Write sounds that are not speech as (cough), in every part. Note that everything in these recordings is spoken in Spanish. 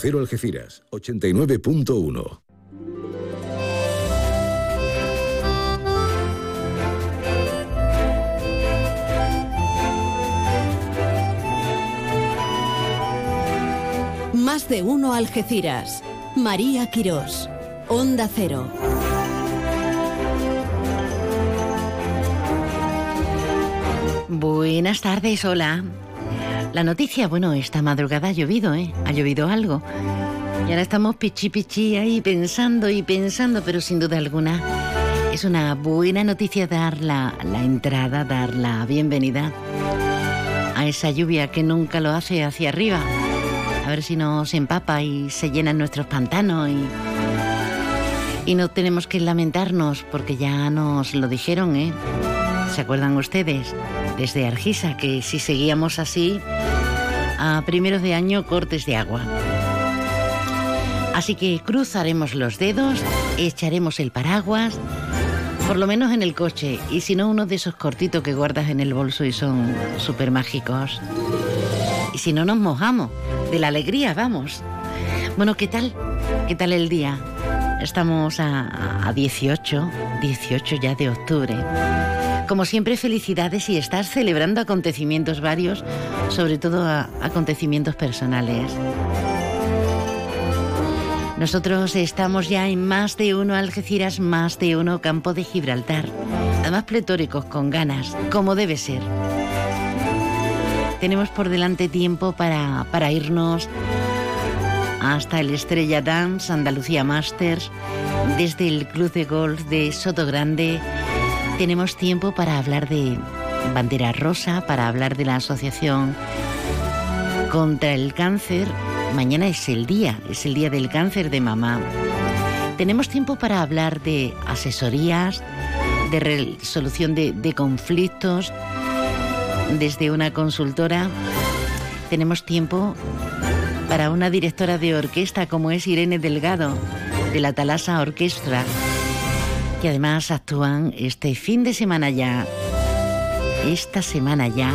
Cero Algeciras, 89.1. Más de uno Algeciras. María Quirós. Onda Cero. Buenas tardes, hola. La noticia, bueno, esta madrugada ha llovido, ¿eh? Ha llovido algo. Y ahora estamos pichi pichi ahí pensando y pensando, pero sin duda alguna es una buena noticia dar la, entrada, dar la bienvenida a esa lluvia que nunca lo hace hacia arriba. A ver si nos empapa y se llenan nuestros pantanos y, y no tenemos que lamentarnos porque ya nos lo dijeron, ¿eh? ¿Se acuerdan ustedes? Desde Argisa, que si seguíamos así, a primeros de año cortes de agua. Así que cruzaremos los dedos, echaremos el paraguas, por lo menos en el coche, y si no uno de esos cortitos que guardas en el bolso y son súper mágicos. Y si no nos mojamos, de la alegría, vamos. Bueno, ¿qué tal? ¿Qué tal el día? Estamos a, a 18, 18 ya de octubre. Como siempre, felicidades y estás celebrando acontecimientos varios, sobre todo acontecimientos personales. Nosotros estamos ya en más de uno Algeciras, más de uno Campo de Gibraltar. Además pletóricos, con ganas, como debe ser. Tenemos por delante tiempo para, para irnos hasta el Estrella Dance, Andalucía Masters, desde el Club de Golf de Soto Grande. Tenemos tiempo para hablar de Bandera Rosa, para hablar de la Asociación contra el Cáncer. Mañana es el día, es el día del cáncer de mamá. Tenemos tiempo para hablar de asesorías, de resolución de, conflictos desde una consultora. Tenemos tiempo para una directora de orquesta como es Irene Delgado, de la Talasa Orquestra, que además actúan este fin de semana ya, esta semana ya,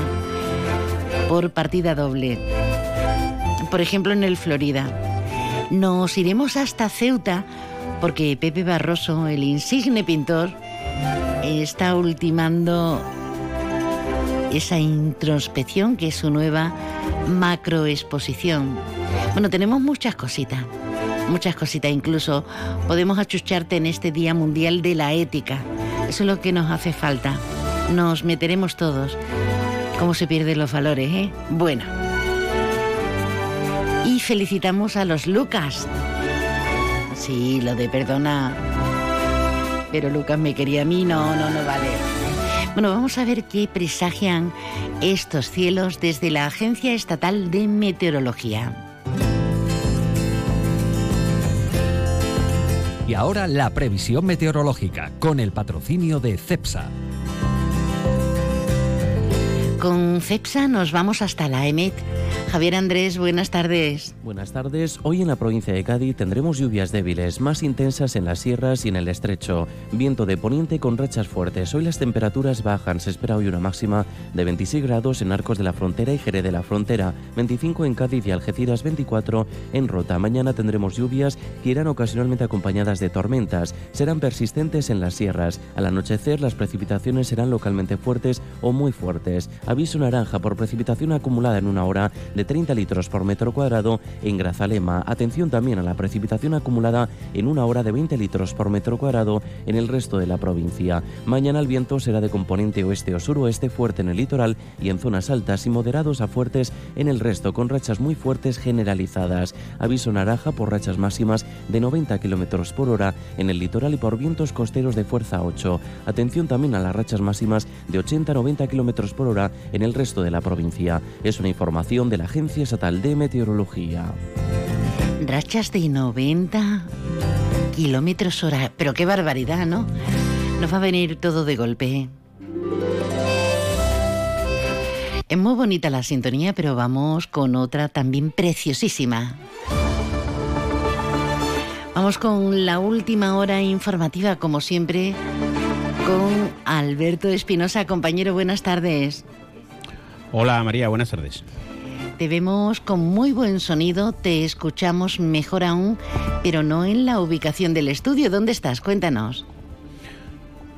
por partida doble. Por ejemplo, en el Florida. Nos iremos hasta Ceuta porque Pepe Barroso, el insigne pintor, está ultimando esa introspección que es su nueva macroexposición. Bueno, tenemos muchas cositas, muchas cositas, incluso podemos achucharte en este Día Mundial de la Ética. Eso es lo que nos hace falta. Nos meteremos todos. ¿Cómo se pierden los valores, eh? Bueno. Y felicitamos a los Lucas. Sí, lo de perdona. Pero Lucas me quería a mí, no, no, no vale. Bueno, vamos a ver qué presagian estos cielos desde la Agencia Estatal de Meteorología. Y ahora la previsión meteorológica con el patrocinio de CEPSA. Con CEPSA nos vamos hasta la EMET. Javier Andrés, buenas tardes. Buenas tardes. Hoy en la provincia de Cádiz tendremos lluvias débiles, más intensas en las sierras y en el estrecho. Viento de poniente con rachas fuertes. Hoy las temperaturas bajan. Se espera hoy una máxima de 26 grados en Arcos de la Frontera y Jerez de la Frontera, 25 en Cádiz y Algeciras, 24 en Rota. Mañana tendremos lluvias que irán ocasionalmente acompañadas de tormentas. Serán persistentes en las sierras. Al anochecer las precipitaciones serán localmente fuertes o muy fuertes. Aviso naranja por precipitación acumulada en una hora de 30 litros por metro cuadrado en Grazalema. Atención también a la precipitación acumulada en una hora de 20 litros por metro cuadrado en el resto de la provincia. Mañana el viento será de componente oeste o suroeste fuerte en el litoral y en zonas altas y moderados a fuertes en el resto con rachas muy fuertes generalizadas. Aviso naranja por rachas máximas de 90 kilómetros por hora en el litoral y por vientos costeros de fuerza 8. Atención también a las rachas máximas de 80-90 kilómetros por hora en el resto de la provincia. Es una información de la Agencia Estatal de Meteorología. Rachas de 90 kilómetros hora. Pero qué barbaridad, ¿no? Nos va a venir todo de golpe. Es muy bonita la sintonía, pero vamos con otra también preciosísima. Vamos con la última hora informativa, como siempre, con Alberto Espinosa. Compañero, buenas tardes. Hola María, buenas tardes. Te vemos con muy buen sonido, te escuchamos mejor aún, pero no en la ubicación del estudio. ¿Dónde estás? Cuéntanos.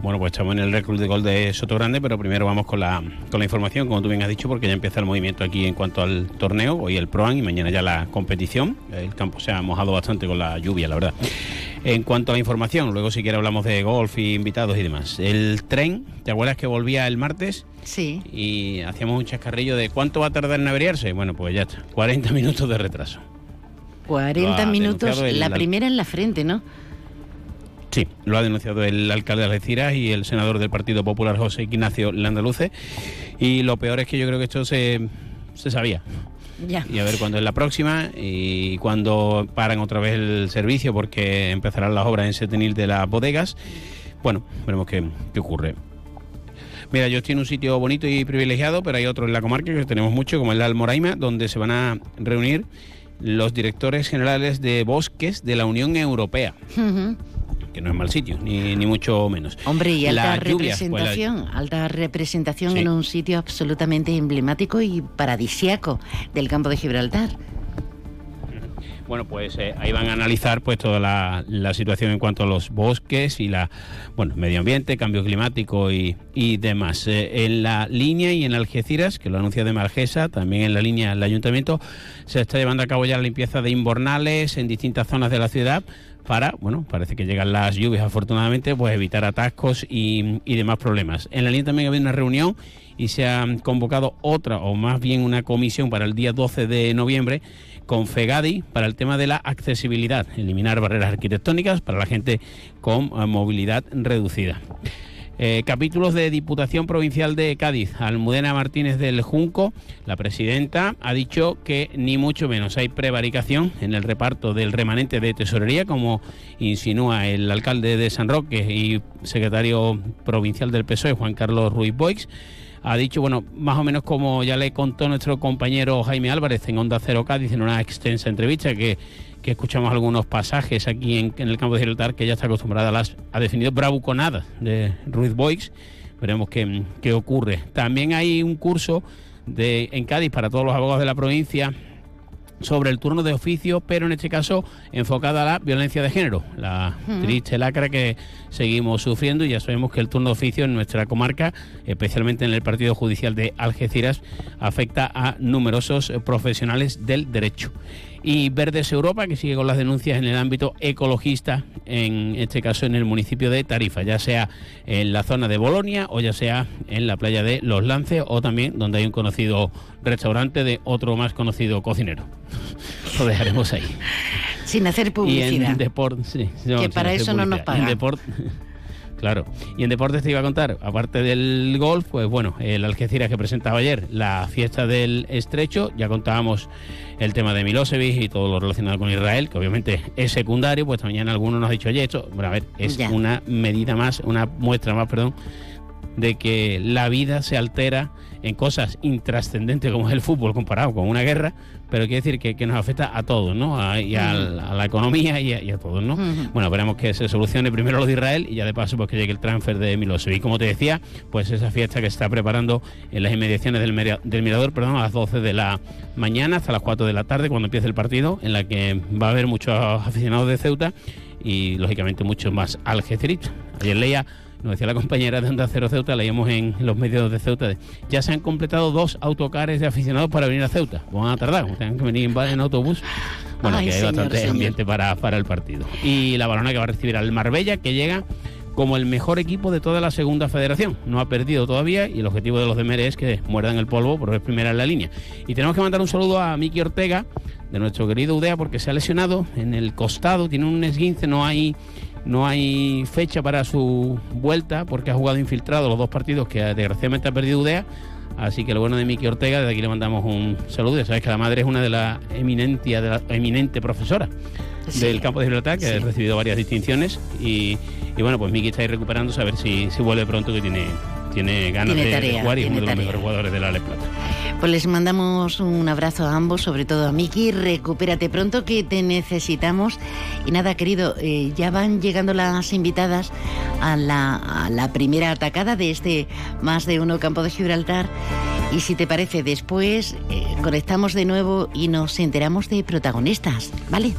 Bueno, pues estamos en el récord de gol de Soto Grande, pero primero vamos con la, con la información, como tú bien has dicho, porque ya empieza el movimiento aquí en cuanto al torneo. Hoy el ProAn y mañana ya la competición. El campo se ha mojado bastante con la lluvia, la verdad. En cuanto a la información, luego si quieres hablamos de golf y invitados y demás. El tren, ¿te acuerdas que volvía el martes? Sí. Y hacíamos un chascarrillo de cuánto va a tardar en averiarse. Bueno, pues ya está, 40 (laughs) minutos de retraso. 40 minutos, la primera en la frente, ¿no? Sí, lo ha denunciado el alcalde de Algeciras y el senador del Partido Popular, José Ignacio Landaluce. Y lo peor es que yo creo que esto se, se sabía. Ya. Y a ver cuándo es la próxima y cuándo paran otra vez el servicio porque empezarán las obras en Setenil de las bodegas. Bueno, veremos qué, qué ocurre. Mira, yo estoy en un sitio bonito y privilegiado, pero hay otro en la comarca que tenemos mucho, como el de Almoraima, donde se van a reunir los directores generales de bosques de la Unión Europea que no es mal sitio, ni, ni mucho menos. Hombre, y alta pues, representación, alta representación en un sitio absolutamente emblemático y paradisiaco del campo de Gibraltar. Bueno, pues eh, ahí van a analizar pues toda la, situación en cuanto a los bosques y la bueno medio ambiente, cambio climático y, y demás. Eh, en la línea y en Algeciras, que lo anuncia de Margesa, también en la línea del ayuntamiento, se está llevando a cabo ya la limpieza de inbornales en distintas zonas de la ciudad para, bueno, parece que llegan las lluvias afortunadamente, pues evitar atascos y, demás problemas. En la línea también ha habido una reunión y se ha convocado otra, o más bien una comisión para el día 12 de noviembre con FEGADI para el tema de la accesibilidad, eliminar barreras arquitectónicas para la gente con eh, movilidad reducida. Eh, capítulos de Diputación Provincial de Cádiz. Almudena Martínez del Junco, la presidenta, ha dicho que ni mucho menos hay prevaricación en el reparto del remanente de tesorería, como insinúa el alcalde de San Roque y secretario provincial del PSOE, Juan Carlos Ruiz Boix ha dicho, bueno, más o menos como ya le contó nuestro compañero Jaime Álvarez en Onda Cero Cádiz en una extensa entrevista que que escuchamos algunos pasajes aquí en, el campo de Gibraltar, que ya está acostumbrada a las, ha definido bravuconadas de Ruiz Boix. Veremos qué, qué ocurre. También hay un curso de, en Cádiz para todos los abogados de la provincia sobre el turno de oficio, pero en este caso enfocada a la violencia de género, la triste lacra que seguimos sufriendo y ya sabemos que el turno de oficio en nuestra comarca, especialmente en el Partido Judicial de Algeciras, afecta a numerosos profesionales del derecho y Verdes Europa, que sigue con las denuncias en el ámbito ecologista, en este caso en el municipio de Tarifa, ya sea en la zona de Bolonia o ya sea en la playa de Los Lances o también donde hay un conocido restaurante de otro más conocido cocinero. (laughs) Lo dejaremos ahí. Sin hacer publicidad. Y en deporte, sí, que para eso no nos pagan. (laughs) Claro. Y en deportes te iba a contar, aparte del golf, pues bueno, el Algeciras que presentaba ayer, la fiesta del estrecho, ya contábamos el tema de Milosevic y todo lo relacionado con Israel, que obviamente es secundario, pues mañana alguno nos ha dicho, oye, esto, bueno, a ver, es una medida más, una muestra más, perdón, de que la vida se altera en cosas intrascendentes como es el fútbol comparado con una guerra, pero quiere decir que, nos afecta a todos, ¿no? A, y a, la economía y a, todos, ¿no? Bueno, veremos que se solucione primero lo de Israel y ya de paso pues que llegue el transfer de Milosevic. Como te decía, pues esa fiesta que se está preparando en las inmediaciones del, del Mirador, perdón, a las 12 de la mañana hasta las 4 de la tarde cuando empiece el partido, en la que va a haber muchos aficionados de Ceuta y lógicamente muchos más algeceritos. Ayer leía nos decía la compañera de Onda Cero Ceuta, leíamos en los medios de Ceuta, ya se han completado dos autocares de aficionados para venir a Ceuta. Van a tardar, tengan que venir en autobús. Bueno, que hay bastante ambiente para, para el partido. Y la balona que va a recibir al Marbella, que llega como el mejor equipo de toda la segunda federación. No ha perdido todavía y el objetivo de los de Mere es que muerdan el polvo por es primera en la línea. Y tenemos que mandar un saludo a Miki Ortega, de nuestro querido Udea, porque se ha lesionado en el costado, tiene un esguince, no hay no hay fecha para su vuelta porque ha jugado infiltrado los dos partidos que desgraciadamente ha perdido UDEA. Así que lo bueno de Miki Ortega, desde aquí le mandamos un saludo. Ya sabes que la madre es una de las eminentes, de la eminente profesora del campo de Gibraltar, que ha recibido varias distinciones. Y, bueno, pues Miki está ahí recuperando, a ver si, si vuelve pronto, que tiene, tiene ganas de, jugar y es uno de los mejores jugadores de la Ale Plata. Pues les mandamos un abrazo a ambos, sobre todo a Miki. Recupérate pronto que te necesitamos. Y nada, querido, eh, ya van llegando las invitadas a la, a la primera atacada de este más de uno campo de Gibraltar. Y si te parece, después eh, conectamos de nuevo y nos enteramos de protagonistas, ¿vale?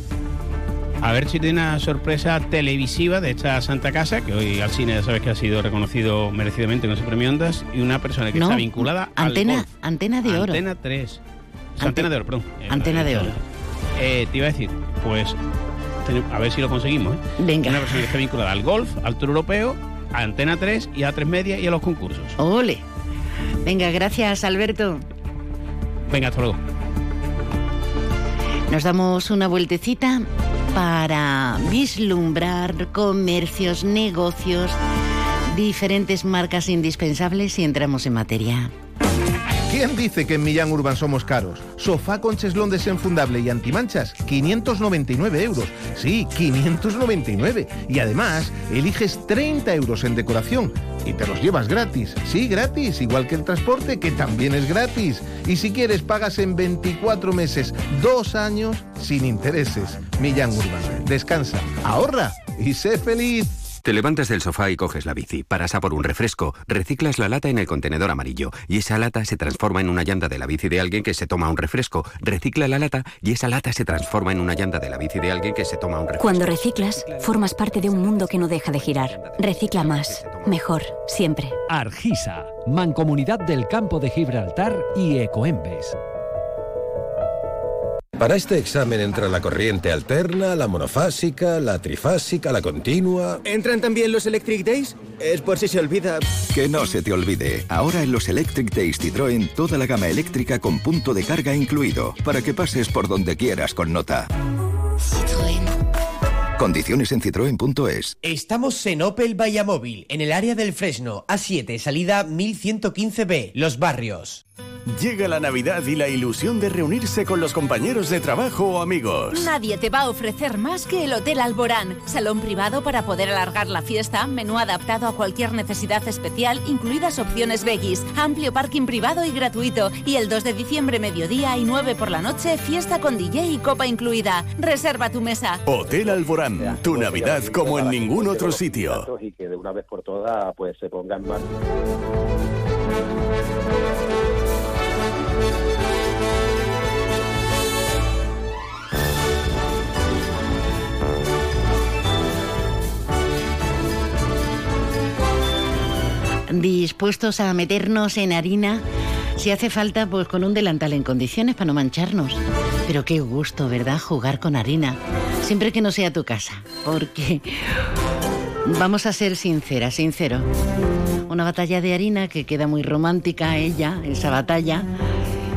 A ver si tiene una sorpresa televisiva de esta Santa Casa, que hoy al cine ya sabes que ha sido reconocido merecidamente con su premio Ondas, y una persona que No, está vinculada antena, al golf. antena de oro. Antena 3. Ante- Antena de oro, perdón. Eh, Antena de oro. Eh, te iba a decir, pues a ver si lo conseguimos. ¿eh? Venga. Una persona que está vinculada al golf, al tour europeo, a Antena 3 y a 3 Media y a los concursos. Ole. Venga, gracias Alberto. Venga, hasta luego. Nos damos una vueltecita para vislumbrar comercios, negocios, diferentes marcas indispensables y entramos en materia. ¿Quién dice que en Millán Urban somos caros? Sofá con cheslón desenfundable y antimanchas, 599 euros. Sí, 599. Y además, eliges 30 euros en decoración y te los llevas gratis. Sí, gratis, igual que el transporte, que también es gratis. Y si quieres, pagas en 24 meses, dos años, sin intereses. Millán Urban. Descansa, ahorra y sé feliz. Te levantas del sofá y coges la bici, paras a por un refresco, reciclas la lata en el contenedor amarillo y esa lata se transforma en una llanta de la bici de alguien que se toma un refresco, recicla la lata y esa lata se transforma en una llanta de la bici de alguien que se toma un refresco. Cuando reciclas, formas parte de un mundo que no deja de girar. Recicla más, mejor, siempre. Argisa, Mancomunidad del Campo de Gibraltar y Ecoembes. Para este examen entra la corriente alterna, la monofásica, la trifásica, la continua. ¿Entran también los Electric Days? Es por si se olvida. Que no se te olvide, ahora en los Electric Days Citroën toda la gama eléctrica con punto de carga incluido, para que pases por donde quieras con nota. Condiciones en citroen.es. Estamos en Opel Vallamóvil, en el área del Fresno, A7, salida 1115B, Los Barrios. Llega la Navidad y la ilusión de reunirse con los compañeros de trabajo o amigos. Nadie te va a ofrecer más que el Hotel Alborán. Salón privado para poder alargar la fiesta, menú adaptado a cualquier necesidad especial, incluidas opciones veggies, amplio parking privado y gratuito. Y el 2 de diciembre, mediodía y 9 por la noche, fiesta con DJ y copa incluida. Reserva tu mesa. Hotel Alborán, tu Navidad como en ningún otro sitio. Y que de una vez por todas pues se ponga en marcha. Dispuestos a meternos en harina, si hace falta, pues con un delantal en condiciones para no mancharnos. Pero qué gusto, ¿verdad? Jugar con harina. Siempre que no sea tu casa. Porque vamos a ser sinceras, sincero. Una batalla de harina que queda muy romántica ella, esa batalla.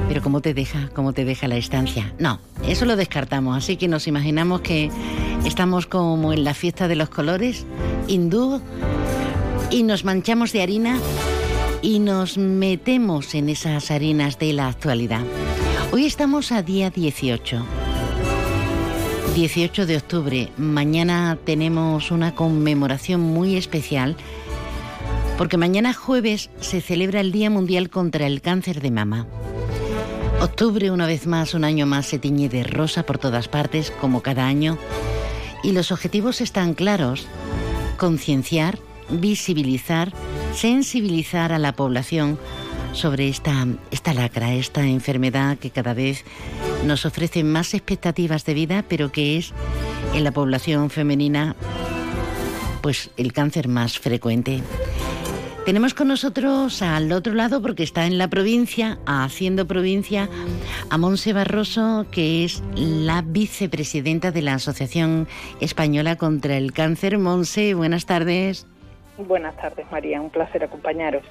Pero ¿cómo te deja? ¿Cómo te deja la estancia? No, eso lo descartamos. Así que nos imaginamos que estamos como en la fiesta de los colores, hindú, y nos manchamos de harina y nos metemos en esas harinas de la actualidad. Hoy estamos a día 18. 18 de octubre. Mañana tenemos una conmemoración muy especial porque mañana jueves se celebra el Día Mundial contra el Cáncer de Mama. Octubre, una vez más, un año más, se tiñe de rosa por todas partes, como cada año, y los objetivos están claros. Concienciar, visibilizar, sensibilizar a la población sobre esta, esta lacra, esta enfermedad que cada vez nos ofrece más expectativas de vida, pero que es en la población femenina pues el cáncer más frecuente. Tenemos con nosotros al otro lado, porque está en la provincia, haciendo provincia, a Monse Barroso, que es la vicepresidenta de la Asociación Española contra el Cáncer. Monse, buenas tardes. Buenas tardes, María. Un placer acompañaros.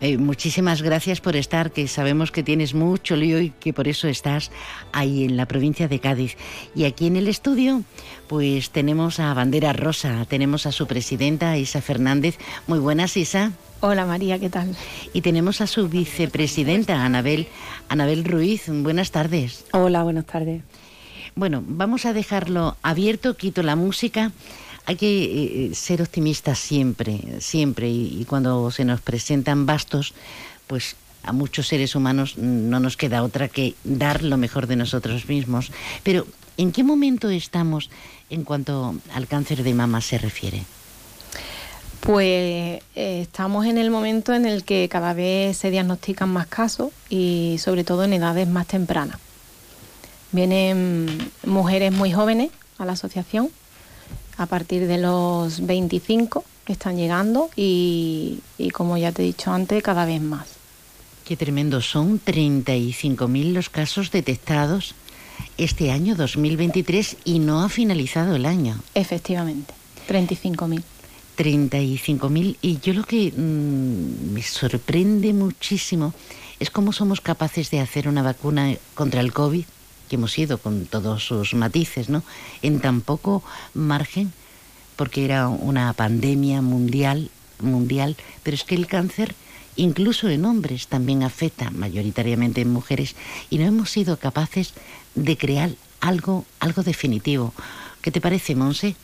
Eh, muchísimas gracias por estar, que sabemos que tienes mucho lío y que por eso estás ahí en la provincia de Cádiz. Y aquí en el estudio, pues tenemos a Bandera Rosa, tenemos a su presidenta, Isa Fernández. Muy buenas, Isa. Hola María, ¿qué tal? Y tenemos a su vicepresidenta, Anabel, Anabel Ruiz. Buenas tardes. Hola, buenas tardes. Bueno, vamos a dejarlo abierto, quito la música. Hay que eh, ser optimistas siempre, siempre. Y, y cuando se nos presentan bastos, pues a muchos seres humanos no nos queda otra que dar lo mejor de nosotros mismos. Pero, ¿en qué momento estamos en cuanto al cáncer de mama se refiere? Pues eh, estamos en el momento en el que cada vez se diagnostican más casos y sobre todo en edades más tempranas. Vienen mujeres muy jóvenes a la asociación, a partir de los 25 que están llegando y, y como ya te he dicho antes, cada vez más. Qué tremendo, son 35.000 los casos detectados este año 2023 y no ha finalizado el año. Efectivamente, 35.000. 35.000 y yo lo que mm, me sorprende muchísimo es cómo somos capaces de hacer una vacuna contra el COVID, que hemos ido con todos sus matices, ¿no? En tan poco margen, porque era una pandemia mundial, mundial, pero es que el cáncer incluso en hombres también afecta, mayoritariamente en mujeres, y no hemos sido capaces de crear algo, algo definitivo. ¿Qué te parece, Monse?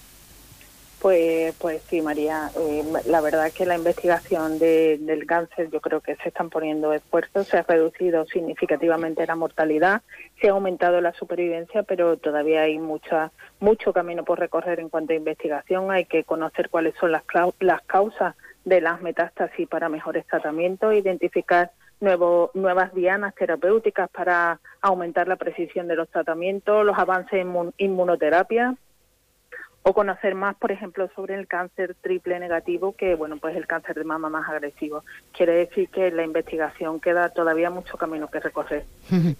Pues, pues sí, María. Eh, la verdad es que la investigación de- del cáncer, yo creo que se están poniendo esfuerzos. Se ha reducido significativamente la mortalidad, se ha aumentado la supervivencia, pero todavía hay mucha, mucho camino por recorrer en cuanto a investigación. Hay que conocer cuáles son las, las causas de las metástasis para mejores tratamientos, identificar nuevo- nuevas dianas terapéuticas para aumentar la precisión de los tratamientos, los avances en inmun- inmunoterapia o conocer más, por ejemplo, sobre el cáncer triple negativo, que bueno, pues el cáncer de mama más agresivo. Quiere decir que la investigación queda todavía mucho camino que recorrer. (laughs)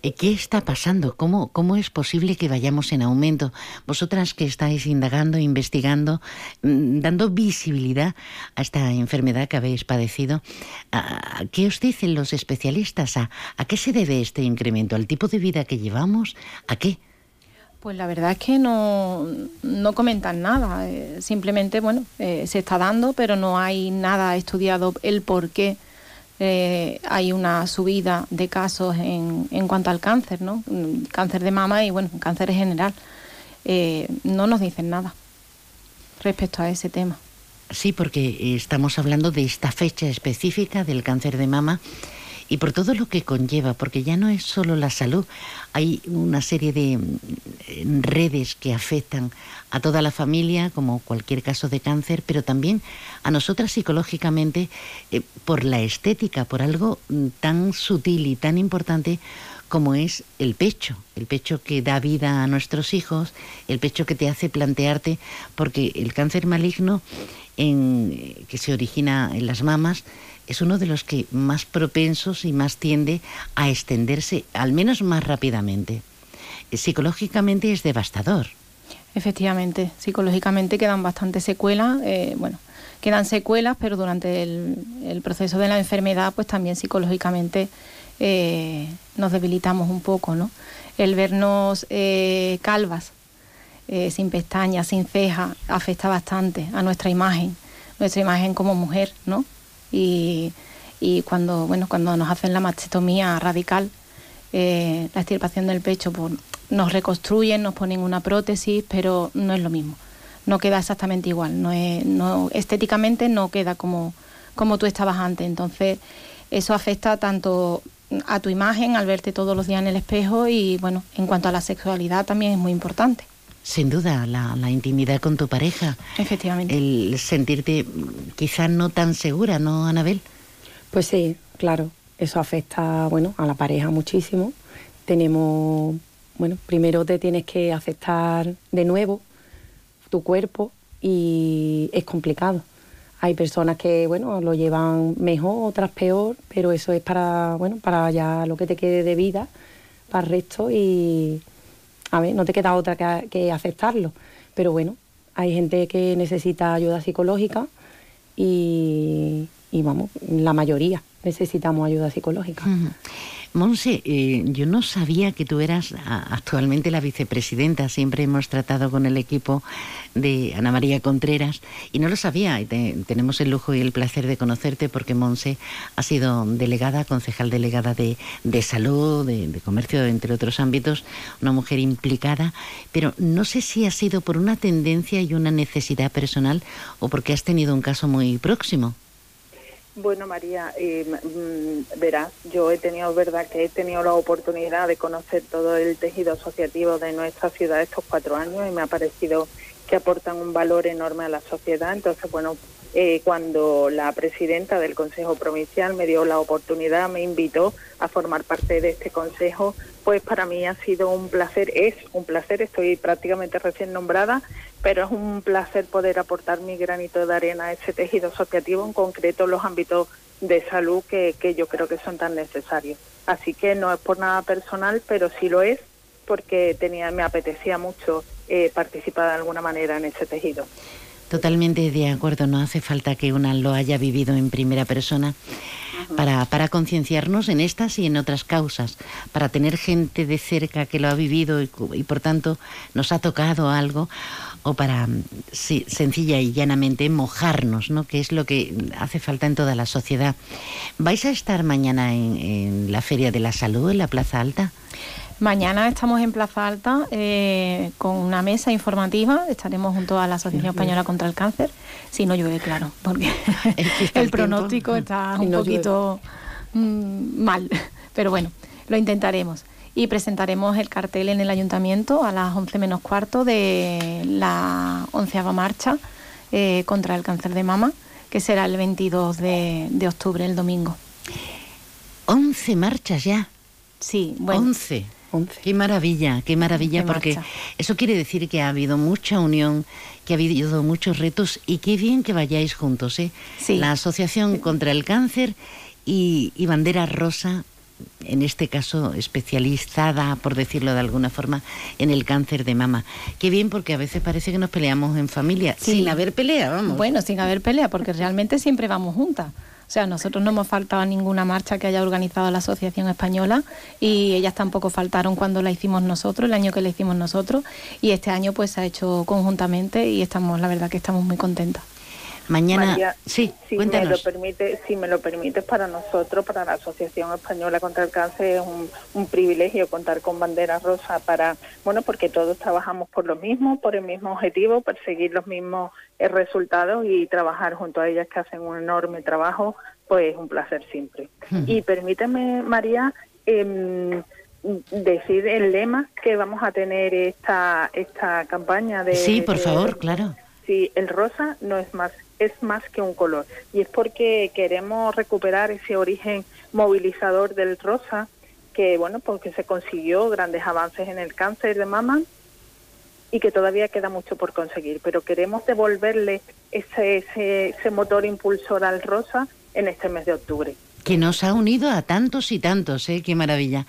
Eh, ¿Qué está pasando? ¿Cómo, ¿Cómo es posible que vayamos en aumento? Vosotras que estáis indagando, investigando, mm, dando visibilidad a esta enfermedad que habéis padecido, ¿a- a ¿qué os dicen los especialistas? ¿A, ¿A qué se debe este incremento? ¿Al tipo de vida que llevamos? ¿A qué? Pues la verdad es que no, no comentan nada, eh, simplemente, bueno, eh, se está dando, pero no hay nada estudiado el por qué eh, hay una subida de casos en, en cuanto al cáncer, ¿no? Cáncer de mama y, bueno, cáncer en general. No nos dicen nada respecto a ese tema. Sí, porque estamos hablando de esta fecha específica del cáncer de mama y por todo lo que conlleva, porque ya no es solo la salud, hay una serie de mm, redes que afectan a toda la familia, como cualquier caso de cáncer, pero también a nosotras psicológicamente eh, por la estética, por algo mm, tan sutil y tan importante como es el pecho, el pecho que da vida a nuestros hijos, el pecho que te hace plantearte, porque el cáncer maligno en- que se origina en las mamas es uno de los que más propensos y más tiende a extenderse, al menos más rápidamente. Psicológicamente es devastador. Efectivamente, psicológicamente quedan bastante secuelas, eh, bueno, quedan secuelas, pero durante el, proceso de la enfermedad, pues también psicológicamente eh, nos debilitamos un poco, ¿no? El vernos eh, calvas, sin pestañas, sin cejas, afecta bastante a nuestra imagen, nuestra imagen como mujer, ¿no? Y, y cuando, bueno, cuando nos hacen la mastectomía radical, eh, la extirpación del pecho, pues, nos reconstruyen, nos ponen una prótesis, pero no es lo mismo. No queda exactamente igual. No es, no, estéticamente no queda como, como tú estabas antes. Entonces, eso afecta tanto a tu imagen al verte todos los días en el espejo y, bueno, en cuanto a la sexualidad también es muy importante. Sin duda, la, la intimidad con tu pareja. Efectivamente. El sentirte mm, quizá no tan segura, ¿no, Anabel? Pues sí, claro, eso afecta, bueno, a la pareja muchísimo. Tenemos, bueno, primero te tienes que aceptar de nuevo tu cuerpo y es complicado. Hay personas que, bueno, lo llevan mejor, otras peor, pero eso es para, bueno, para ya lo que te quede de vida, para el resto y, a ver, no te queda otra que, que aceptarlo. Pero bueno, hay gente que necesita ayuda psicológica y, y vamos, la mayoría necesitamos ayuda psicológica. Monse, eh, yo no sabía que tú eras actualmente la vicepresidenta. Siempre hemos tratado con el equipo de Ana María Contreras y no lo sabía. Y te- tenemos el lujo y el placer de conocerte porque Monse ha sido delegada, concejal delegada de, de salud, de comercio, entre otros ámbitos, una mujer implicada. Pero no sé si ha sido por una tendencia y una necesidad personal o porque has tenido un caso muy próximo. Bueno, María, eh, verás, yo he tenido, verdad, que he tenido la oportunidad de conocer todo el tejido asociativo de nuestra ciudad estos cuatro años y me ha parecido que aportan un valor enorme a la sociedad. Entonces, bueno, eh, cuando la presidenta del Consejo Provincial me dio la oportunidad, me invitó a formar parte de este consejo, pues para mí ha sido un placer, es un placer, estoy prácticamente recién nombrada, pero es un placer poder aportar mi granito de arena a ese tejido asociativo, en concreto los ámbitos de salud que, que yo creo que son tan necesarios. Así que no es por nada personal, pero sí lo es porque tenía, me apetecía mucho eh, participar de alguna manera en ese tejido. Totalmente de acuerdo, no hace falta que una lo haya vivido en primera persona para, para concienciarnos en estas y en otras causas, para tener gente de cerca que lo ha vivido y, por tanto nos ha tocado algo, o para sí, sencilla y llanamente mojarnos, ¿no? que es lo que hace falta en toda la sociedad. ¿Vais a estar mañana en, en la Feria de la Salud, en la Plaza Alta? Mañana estamos en Plaza Alta eh, con una mesa informativa. Estaremos junto a la Asociación Española contra el Cáncer. Si no llueve, claro, porque (laughs) el, pronóstico está un poquito mm, mal. (laughs) Pero bueno, lo intentaremos. Y presentaremos el cartel en el ayuntamiento a las 11 menos cuarto de la onceava marcha eh, contra el cáncer de mama, que será el 22 de, de octubre, el domingo. 11 marchas ya. Sí, bueno. 11. Qué maravilla, qué maravilla, porque eso quiere decir que ha habido mucha unión, que ha habido muchos retos y qué bien que vayáis juntos. ¿eh? La Asociación contra el Cáncer y, Bandera Rosa, en este caso especializada, por decirlo de alguna forma, en el cáncer de mama. Qué bien, porque a veces parece que nos peleamos en familia, sin haber pelea, vamos. Bueno, sin haber pelea, porque realmente siempre vamos juntas. O sea, nosotros no hemos faltado a ninguna marcha que haya organizado la Asociación Española y ellas tampoco faltaron cuando la hicimos nosotros, el año que la hicimos nosotros y este año pues se ha hecho conjuntamente y estamos, la verdad que estamos muy contentas. Mañana, sí, si me lo permite, si me lo permite, para nosotros, para la Asociación Española contra el Cáncer es un, privilegio contar con bandera rosa para, bueno, porque todos trabajamos por lo mismo, por el mismo objetivo, perseguir los mismos eh, resultados y trabajar junto a ellas que hacen un enorme trabajo, pues es un placer siempre. Y permíteme, María, em, decir el lema que vamos a tener esta esta campaña de sí por favor claro sí el rosa no es más es más que un color. Y es porque queremos recuperar ese origen movilizador del rosa, que bueno, porque se consiguió grandes avances en el cáncer de mama y que todavía queda mucho por conseguir, pero queremos devolverle ese, ese, ese motor impulsor al rosa en este mes de octubre. Que nos ha unido a tantos y tantos, ¿eh? Qué maravilla.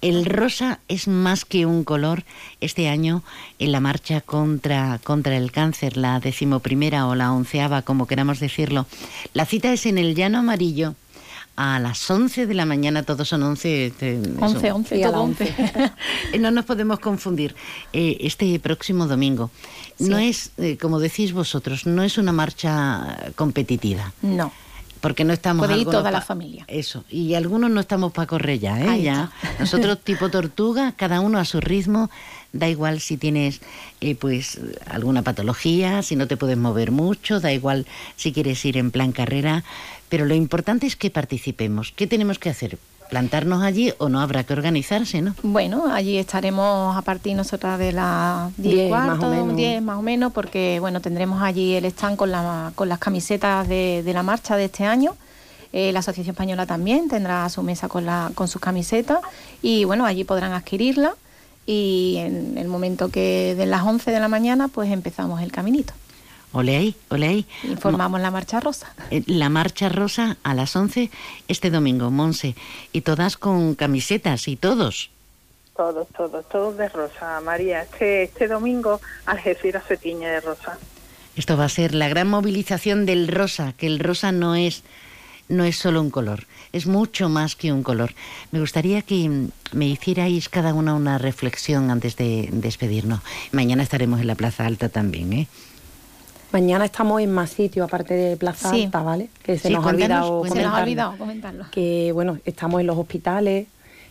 El rosa es más que un color este año en la marcha contra, contra el cáncer, la decimoprimera o la onceava, como queramos decirlo. La cita es en el llano amarillo a las 11 de la mañana, todos son 11. 11, 11, todo 11. (laughs) no nos podemos confundir. Eh, este próximo domingo. No es, eh, como decís vosotros, no es una marcha competitiva. No porque no estamos puede ir toda la familia. Eso y algunos no estamos para correr ya ¿eh? ya. (laughs) nosotros tipo tortuga cada uno a su ritmo da igual si tienes eh, pues alguna patología si no te puedes mover mucho da igual si quieres ir en plan carrera pero lo importante es que participemos. Qué tenemos que hacer plantarnos allí o no habrá que organizarse, ¿no? Bueno, allí estaremos a partir nosotras de las 10 más, o menos. 10 más o menos, porque bueno, tendremos allí el stand con, la, con las camisetas de, la marcha de este año. Eh, la Asociación Española también tendrá su mesa con, la, con sus camisetas y bueno, allí podrán adquirirla y en el momento que de las 11 de la mañana pues empezamos el caminito. Ole ahí, ole ahí. Informamos la Marcha Rosa. Eh, la Marcha Rosa a las 11 este domingo, Monse. Y todas con camisetas y todos. Todos, todos, todos de rosa, María. Este, este domingo Algeciras se tiñe de rosa. Esto va a ser la gran movilización del rosa, que el rosa no es, no es solo un color, es mucho más que un color. Me gustaría que me hicierais cada una una reflexión antes de despedirnos. Mañana estaremos en la Plaza Alta también, ¿eh? Mañana estamos en más sitios aparte de Plaza Alta, ¿vale? Que se, nos, ha olvidado comentarlo. Que bueno, estamos en los hospitales,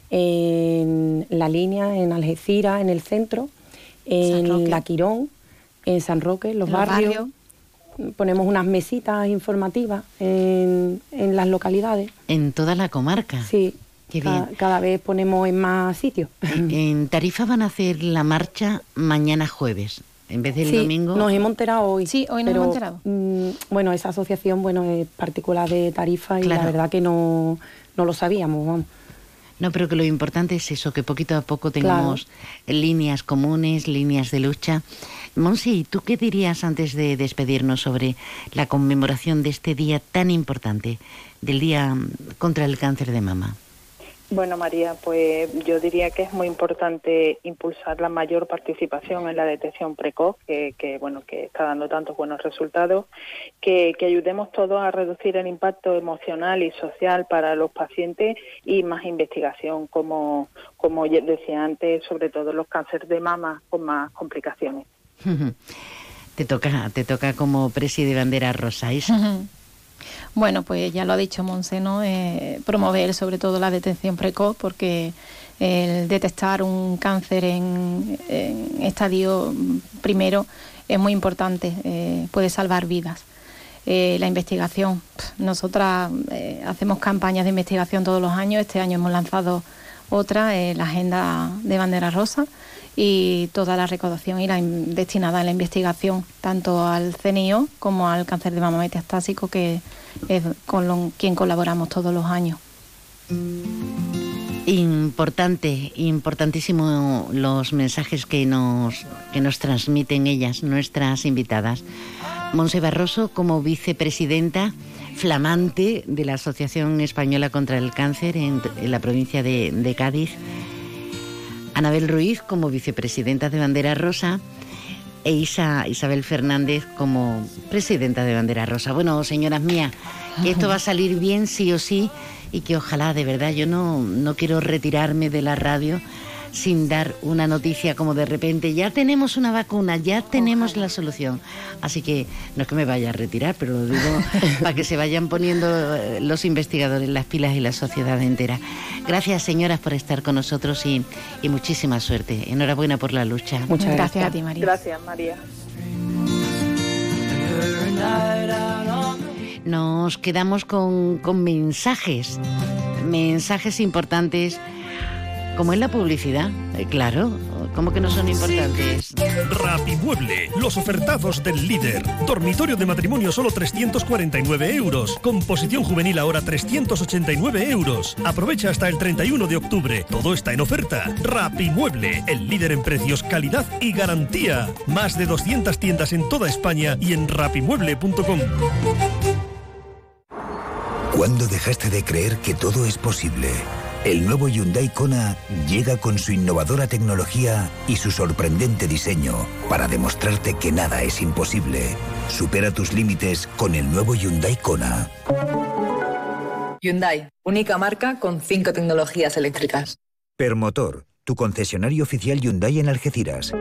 en la línea, en Algeciras, en el centro, en La Quirón, en San Roque, en los, barrios. Ponemos unas mesitas informativas en, las localidades. En toda la comarca. Sí. Qué bien. Cada, vez ponemos en más sitios. en Tarifa van a hacer la marcha mañana jueves En vez del Sí, domingo. Nos hemos enterado hoy. Sí, hoy nos pero, hemos enterado. mm, bueno, esa asociación bueno es particular de Tarifa y Claro. la verdad que no, no lo sabíamos. Vamos. No, pero que lo importante es eso, que poquito a poco tengamos líneas comunes, líneas de lucha. Monsi, ¿tú qué dirías antes de despedirnos sobre la conmemoración de este día tan importante, del Día contra el Cáncer de Mama? Bueno, María, pues yo diría que es muy importante impulsar la mayor participación en la detección precoz, que, que, bueno, que está dando tantos buenos resultados, que, que ayudemos todos a reducir el impacto emocional y social para los pacientes y más investigación, como, como decía antes, sobre todo los cánceres de mama con más complicaciones. (laughs) Te toca, te toca como presi de bandera rosa, Isa. (laughs) Bueno, pues ya lo ha dicho Monse, ¿no? Eh, promover sobre todo la detención precoz porque el detectar un cáncer en, estadio primero es muy importante, eh, puede salvar vidas. Eh, la investigación, nosotras eh, hacemos campañas de investigación todos los años, este año hemos lanzado otra, la agenda de bandera rosa y toda la recaudación irá in- destinada a la investigación, tanto al CNIO como al cáncer de mama metastásico, que con quien colaboramos todos los años. Importante, importantísimo los mensajes que nos, que nos transmiten ellas, nuestras invitadas. Monse Barroso, como vicepresidenta flamante de la Asociación Española contra el Cáncer en, en la provincia de, de Cádiz. Anabel Ruiz, como vicepresidenta de Bandera Rosa. E Isa, Isabel Fernández como presidenta de Bandera Rosa. Bueno, señoras mías, que esto va a salir bien sí o sí y que ojalá, de verdad, yo no, no quiero retirarme de la radio sin dar una noticia como de repente, ya tenemos una vacuna, ya tenemos la solución. Así que no es que me vaya a retirar, pero lo digo (laughs) para que se vayan poniendo eh, los investigadores las pilas y la sociedad entera. Gracias, señoras, por estar con nosotros y, y muchísima suerte. Enhorabuena por la lucha. Muchas gracias a ti, María. Gracias, María. Nos quedamos con, con mensajes, mensajes importantes, como en la publicidad, eh, claro, como que no son importantes. Rapimueble, los ofertazos del líder. Dormitorio de matrimonio solo 349 euros. Composición juvenil ahora 389 euros. Aprovecha hasta el 31 de octubre. Todo está en oferta. Rapimueble, el líder en precios, calidad y garantía. Más de 200 tiendas en toda España y en rapimueble.com. ¿Cuándo dejaste de creer que todo es posible? El nuevo Hyundai Kona llega con su innovadora tecnología y su sorprendente diseño para demostrarte que nada es imposible. Supera tus límites con el nuevo Hyundai Kona. Hyundai, única marca con cinco tecnologías eléctricas. Permotor, tu concesionario oficial Hyundai en Algeciras.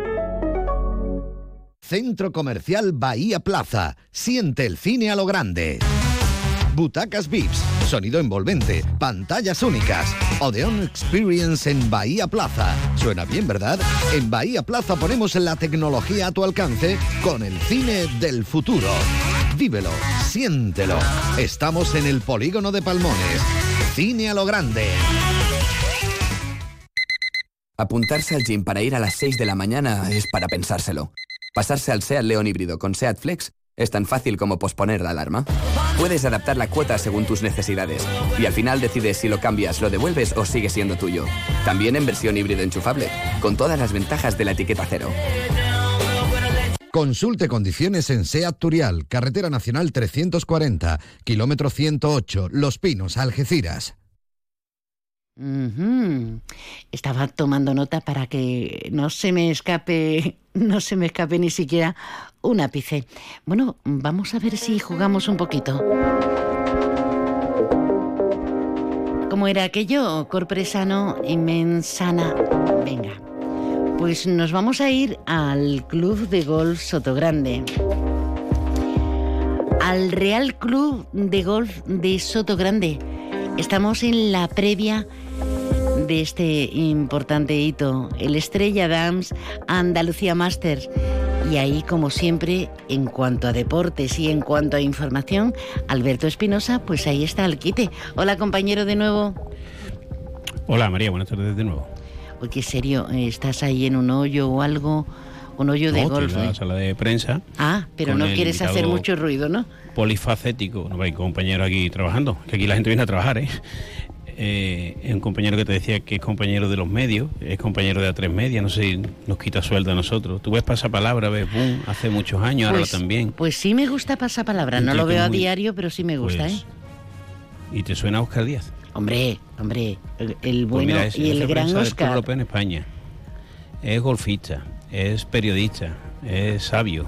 Centro Comercial Bahía Plaza. Siente el cine a lo grande. Butacas VIPs, sonido envolvente, pantallas únicas. Odeon Experience en Bahía Plaza. Suena bien, ¿verdad? En Bahía Plaza ponemos la tecnología a tu alcance con el cine del futuro. Vívelo, siéntelo. Estamos en el polígono de Palmones. Cine a lo grande. Apuntarse al gym para ir a las 6 de la mañana es para pensárselo. Pasarse al SEAT León híbrido con SEAT Flex es tan fácil como posponer la alarma. Puedes adaptar la cuota según tus necesidades y al final decides si lo cambias, lo devuelves o sigue siendo tuyo. También en versión híbrido enchufable, con todas las ventajas de la etiqueta cero. Consulte condiciones en SEAT Turial, Carretera Nacional 340, kilómetro 108, Los Pinos, Algeciras. Estaba tomando nota para que no se me escape, (laughs) no se me escape ni siquiera un ápice. Bueno, vamos a ver si jugamos un poquito. ¿Cómo era aquello? Corpresano, inmensana. Venga. Pues nos vamos a ir al Club de Golf Sotogrande. Al Real Club de Golf de Sotogrande. Estamos en la previa de este importante hito, el Estrella Dams Andalucía Masters. Y ahí, como siempre, en cuanto a deportes y en cuanto a información, Alberto Espinosa, pues ahí está el quite. Hola, compañero, de nuevo. Hola María, buenas tardes de nuevo. Uy, qué serio, ¿estás ahí en un hoyo o algo? un hoyo de No, golf. estoy en la ¿eh? sala de prensa. Ah, pero no quieres hacer mucho ruido, ¿no? polifacético, no hay compañero aquí trabajando, que aquí la gente viene a trabajar, ¿eh? Eh, es un compañero que te decía que es compañero de los medios, es compañero de A3 Media, no sé si nos quita sueldo a nosotros. Tú ves pasapalabra, ves boom, hace muchos años, Pues, ahora también. pues sí me gusta pasapalabra, no lo veo a muy- diario, pero sí me gusta, Pues, ¿eh? ¿Y te suena Oscar Díaz? Hombre, hombre, el, el Pues bueno mira, es y el gran Oscar. Europeo en España. Es golfista, es periodista, es sabio,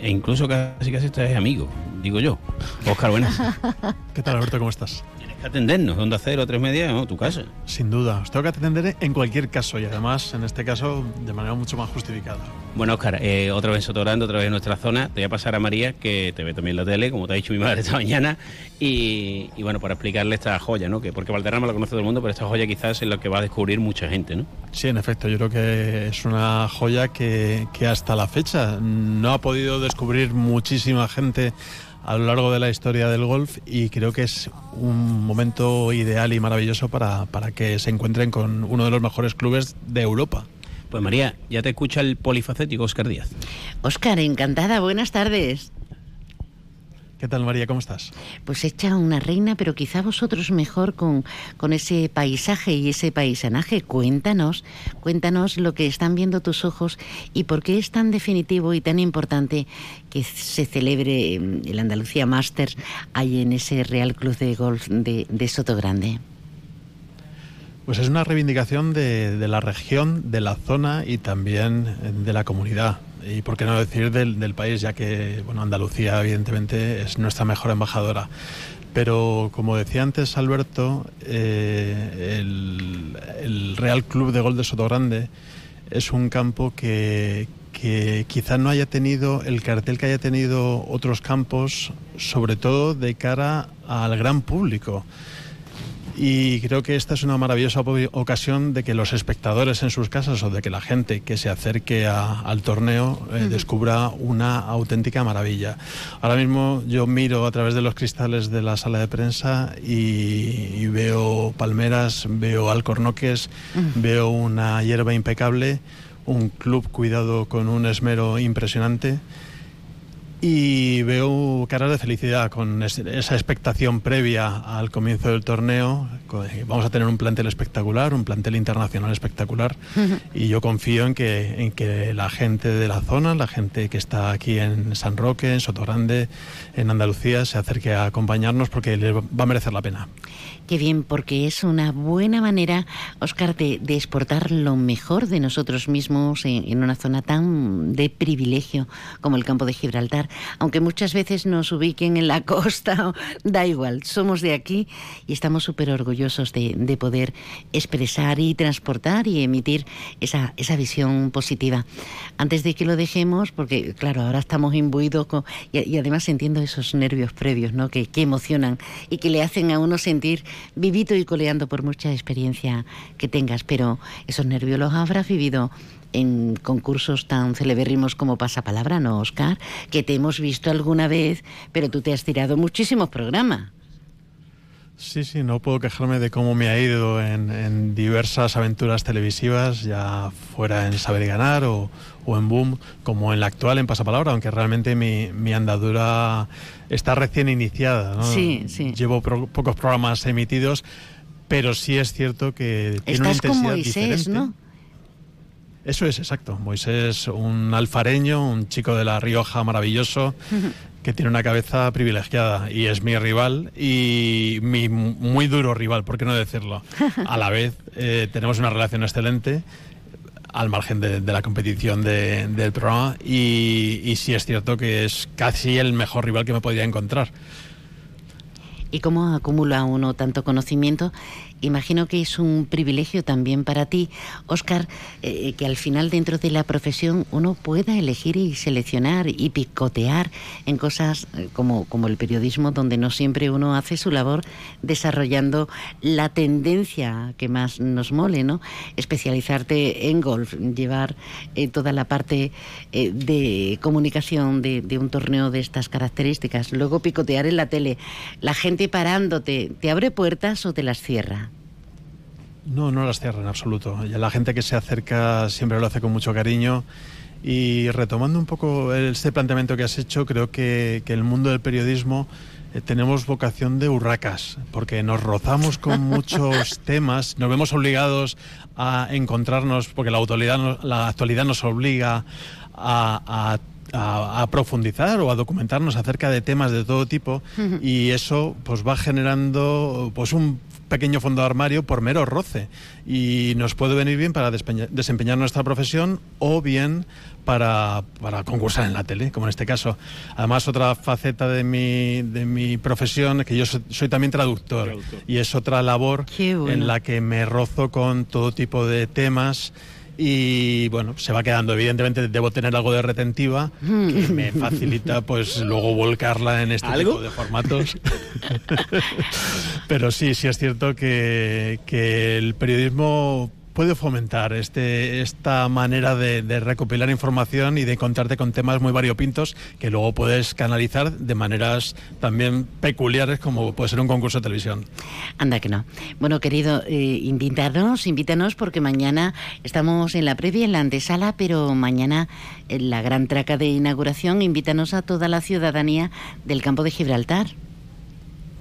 e incluso casi casi es amigo, digo yo. Oscar, buenas. (laughs) ¿Qué tal, Alberto? ¿Cómo estás? Que atendernos, Onda Cero, tres media, no, tu casa. Sin duda, os tengo que atender en cualquier caso y además, en este caso, de manera mucho más justificada. Bueno, Oscar, eh, otra vez en Sotogrande, otra vez en nuestra zona. Te voy a pasar a María, que te ve también en la tele, como te ha dicho mi madre esta mañana. Y, y bueno, para explicarle esta joya, ¿no? Que porque Valderrama la conoce todo el mundo, pero esta joya quizás es la que va a descubrir mucha gente, ¿no? Sí, en efecto, yo creo que es una joya que, que hasta la fecha no ha podido descubrir muchísima gente a lo largo de la historia del golf y creo que es un momento ideal y maravilloso para, para que se encuentren con uno de los mejores clubes de Europa. Pues María, ya te escucha el polifacético Oscar Díaz. Oscar, encantada, buenas tardes. ¿Qué tal, María? ¿Cómo estás? Pues hecha una reina, pero quizá vosotros mejor con, con ese paisaje y ese paisanaje. Cuéntanos, cuéntanos lo que están viendo tus ojos y por qué es tan definitivo y tan importante que se celebre mm, el Andalucía Masters ahí en ese Real Club de Golf de, de Soto Grande. Pues es una reivindicación de, de la región, de la zona y también eh, de la comunidad. Y por qué no decir del, del país, ya que bueno, Andalucía evidentemente es nuestra mejor embajadora. Pero como decía antes Alberto, eh, el, el Real Club de Gol de Sotogrande es un campo que, que quizá no haya tenido el cartel que haya tenido otros campos, sobre todo de cara al gran público. Y creo que esta es una maravillosa ocasión de que los espectadores en sus casas o de que la gente que se acerque a- al torneo eh, descubra una auténtica maravilla. Ahora mismo yo miro a través de los cristales de la sala de prensa y, y veo palmeras, veo alcornoques, veo una hierba impecable, un club cuidado con un esmero impresionante. Y veo caras de felicidad con es- esa expectación previa al comienzo del torneo. Vamos a tener un plantel espectacular, un plantel internacional espectacular. Y yo confío en que, en que la gente de la zona, la gente que está aquí en San Roque, en Sotogrande, en Andalucía, se acerque a acompañarnos porque les va a merecer la pena. Qué bien, porque es una buena manera, Oscar, de, de exportar lo mejor de nosotros mismos en, en una zona tan de privilegio como el campo de Gibraltar. Aunque muchas veces nos ubiquen en la (laughs) costa, da igual, somos de aquí y estamos súper orgullosos de, de poder expresar y transportar y emitir esa, esa visión positiva. Antes de que lo dejemos, porque claro, ahora estamos imbuidos con, y, además sintiendo esos nervios previos, ¿no? Que, que emocionan y que le hacen a uno sentir vivito y coleando por mucha experiencia que tengas, pero esos nervios los habrás vivido en concursos tan celebérrimos como Pasapalabra, ¿no, Oscar? Que te hemos visto alguna vez, pero tú te has tirado muchísimos programas. Sí, sí, no puedo quejarme de cómo me ha ido en, en diversas aventuras televisivas, ya fuera en Saber y Ganar o, o en Boom, como en la actual en Pasapalabra, aunque realmente mi, mi andadura está recién iniciada. ¿no? Sí, sí. Llevo pro- pocos programas emitidos, pero sí es cierto que tiene una Estás con intensidad Moisés, diferente. ¿no? Eso es, exacto. Moisés, un alfareño, un chico de La Rioja maravilloso, que tiene una cabeza privilegiada y es mi rival y mi muy duro rival, ¿por qué no decirlo? A la vez eh, tenemos una relación excelente al margen de, de la competición de- del programa y, y sí es cierto que es casi el mejor rival que me podría encontrar. ¿Y cómo acumula uno tanto conocimiento? Imagino que es un privilegio también para ti, Oscar, eh, que al final dentro de la profesión uno pueda elegir y seleccionar y picotear en cosas eh, como, como el periodismo, donde no siempre uno hace su labor desarrollando la tendencia que más nos mole, ¿no? Especializarte en golf, llevar eh, toda la parte de comunicación de, de un torneo de estas características, luego picotear en la tele, la gente parándote, ¿te abre puertas o te las cierra? No, no las cierra en absoluto. La gente que se acerca siempre lo hace con mucho cariño Y retomando un poco este planteamiento que has hecho, creo que, que el mundo del periodismo eh, tenemos vocación de urracas, porque nos rozamos con (laughs) muchos temas, nos vemos obligados a encontrarnos, porque la actualidad, la actualidad nos obliga a, a, a, profundizar o a documentarnos acerca de temas de todo tipo y eso pues va generando pues un pequeño fondo de armario por mero roce y nos puede venir bien para desempeñar nuestra profesión o bien para, para, concursar en la tele, como en este caso. Además, otra faceta de mi, de mi profesión es que yo soy, también traductor, traductor, y es otra labor bueno. en la que me rozo con todo tipo de temas y bueno, se va quedando. Evidentemente debo tener algo de retentiva que me facilita pues luego volcarla en este ¿Algo? tipo de formatos. (laughs) Pero sí, sí es cierto que, que el periodismo puede fomentar este, esta manera de, recopilar información y de contarte con temas muy variopintos que luego puedes canalizar de maneras también peculiares como puede ser un concurso de televisión. Anda que no. Bueno, querido, eh, invítanos, invítanos porque mañana estamos en la previa, en la antesala, pero mañana en la gran traca de inauguración, invítanos a toda la ciudadanía del campo de Gibraltar.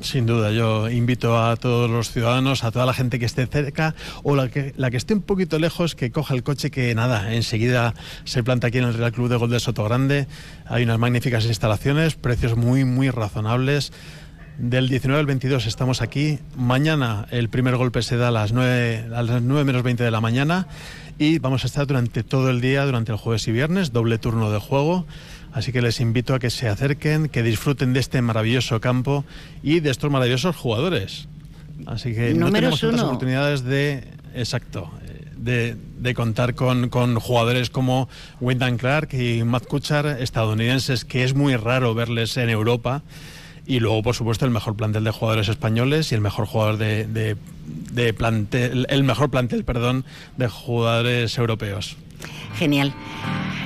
Sin duda, yo invito a todos los ciudadanos, a toda la gente que esté cerca o la que, la que esté un poquito lejos, que coja el coche que nada, enseguida se planta aquí en el Real Club de Gol de Sotogrande. Hay unas magníficas instalaciones, precios muy, muy razonables. Del 19 al 22 estamos aquí. Mañana el primer golpe se da a las 9, a las 9 menos 20 de la mañana y vamos a estar durante todo el día, durante el jueves y viernes, doble turno de juego. Así que les invito a que se acerquen, que disfruten de este maravilloso campo y de estos maravillosos jugadores. Así que no tenemos tantas uno. oportunidades de, exacto, de, de contar con, con, jugadores como Wyndham Clark y Matt Kuchar, estadounidenses, que es muy raro verles en Europa. Y luego, por supuesto, el mejor plantel de jugadores españoles y el mejor jugador de, de, de plantel, el mejor plantel, perdón, de jugadores europeos. Genial.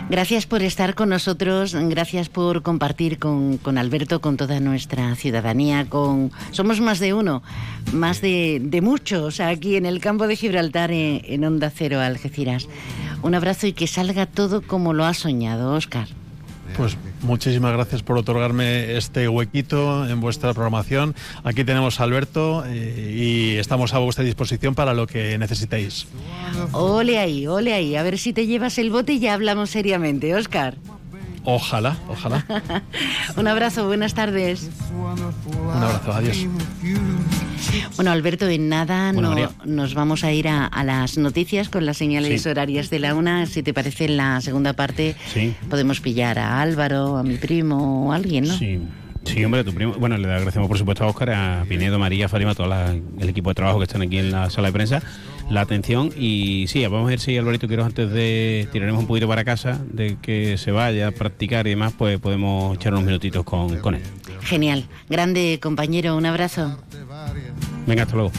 Gracias por estar con nosotros, gracias por compartir con, con, Alberto, con toda nuestra ciudadanía, con somos más de uno, más de, de muchos aquí en el campo de Gibraltar en, en Onda Cero Algeciras. Un abrazo y que salga todo como lo ha soñado, Óscar. Pues muchísimas gracias por otorgarme este huequito en vuestra programación. Aquí tenemos a Alberto eh, y estamos a vuestra disposición para lo que necesitéis. Ole ahí, ole ahí. A ver si te llevas el bote y ya hablamos seriamente, Oscar. Ojalá, ojalá. (laughs) Un abrazo, buenas tardes. Un abrazo, adiós. Bueno, Alberto, en nada bueno, no, nos vamos a ir a, a, las noticias con las señales Sí. horarias de la una. Si te parece, en la segunda parte Sí. podemos pillar a Álvaro, a mi primo o a alguien, ¿no? Sí. Sí, hombre, tu primo. Bueno, le agradecemos por supuesto a Óscar, a Pinedo, María, Fátima, a todo la- el equipo de trabajo que están aquí en la sala de prensa, la atención. Y sí, vamos a ver si Alvarito quiero antes de tiraremos un poquito para casa, de que se vaya a practicar y demás, pues podemos echar unos minutitos con, con él. Genial. Grande compañero, un abrazo. Venga, hasta luego.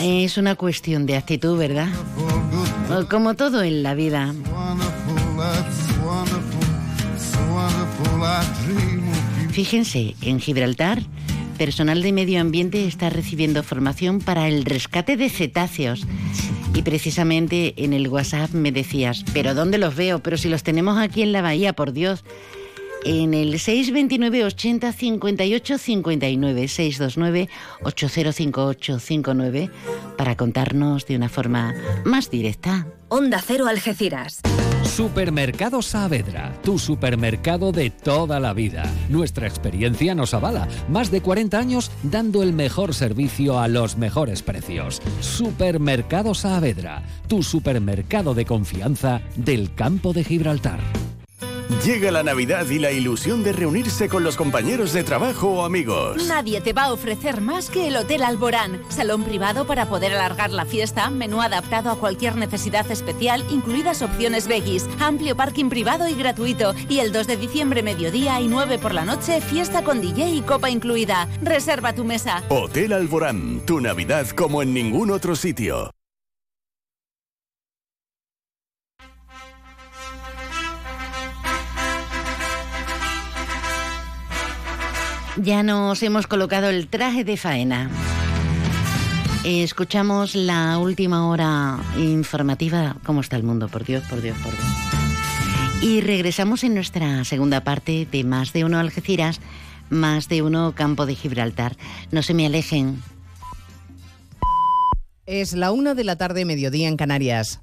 Es una cuestión de actitud, ¿verdad? Como todo en la vida. Fíjense, en Gibraltar, personal de medio ambiente está recibiendo formación para el rescate de cetáceos. Y precisamente en el WhatsApp me decías, pero ¿dónde los veo? Pero si los tenemos aquí en la bahía, por Dios. En el 629 80 58 59 629 8058 59 para contarnos de una forma más directa. Onda Cero Algeciras. Supermercado Saavedra, tu supermercado de toda la vida. Nuestra experiencia nos avala. Más de 40 años dando el mejor servicio a los mejores precios. Supermercado Saavedra, tu supermercado de confianza del campo de Gibraltar. Llega la Navidad y la ilusión de reunirse con los compañeros de trabajo o amigos. Nadie te va a ofrecer más que el Hotel Alborán. Salón privado para poder alargar la fiesta, menú adaptado a cualquier necesidad especial, incluidas opciones veggies, amplio parking privado y gratuito. Y el 2 de diciembre, mediodía y 9 por la noche, fiesta con DJ y copa incluida. Reserva tu mesa. Hotel Alborán, tu Navidad como en ningún otro sitio. Ya nos hemos colocado el traje de faena. Escuchamos la última hora informativa. ¿Cómo está el mundo? Por Dios, por Dios, por Dios. Y regresamos en nuestra segunda parte de Más de Uno Algeciras, Más de Uno Campo de Gibraltar. No se me alejen. Es la una de la tarde, mediodía en Canarias.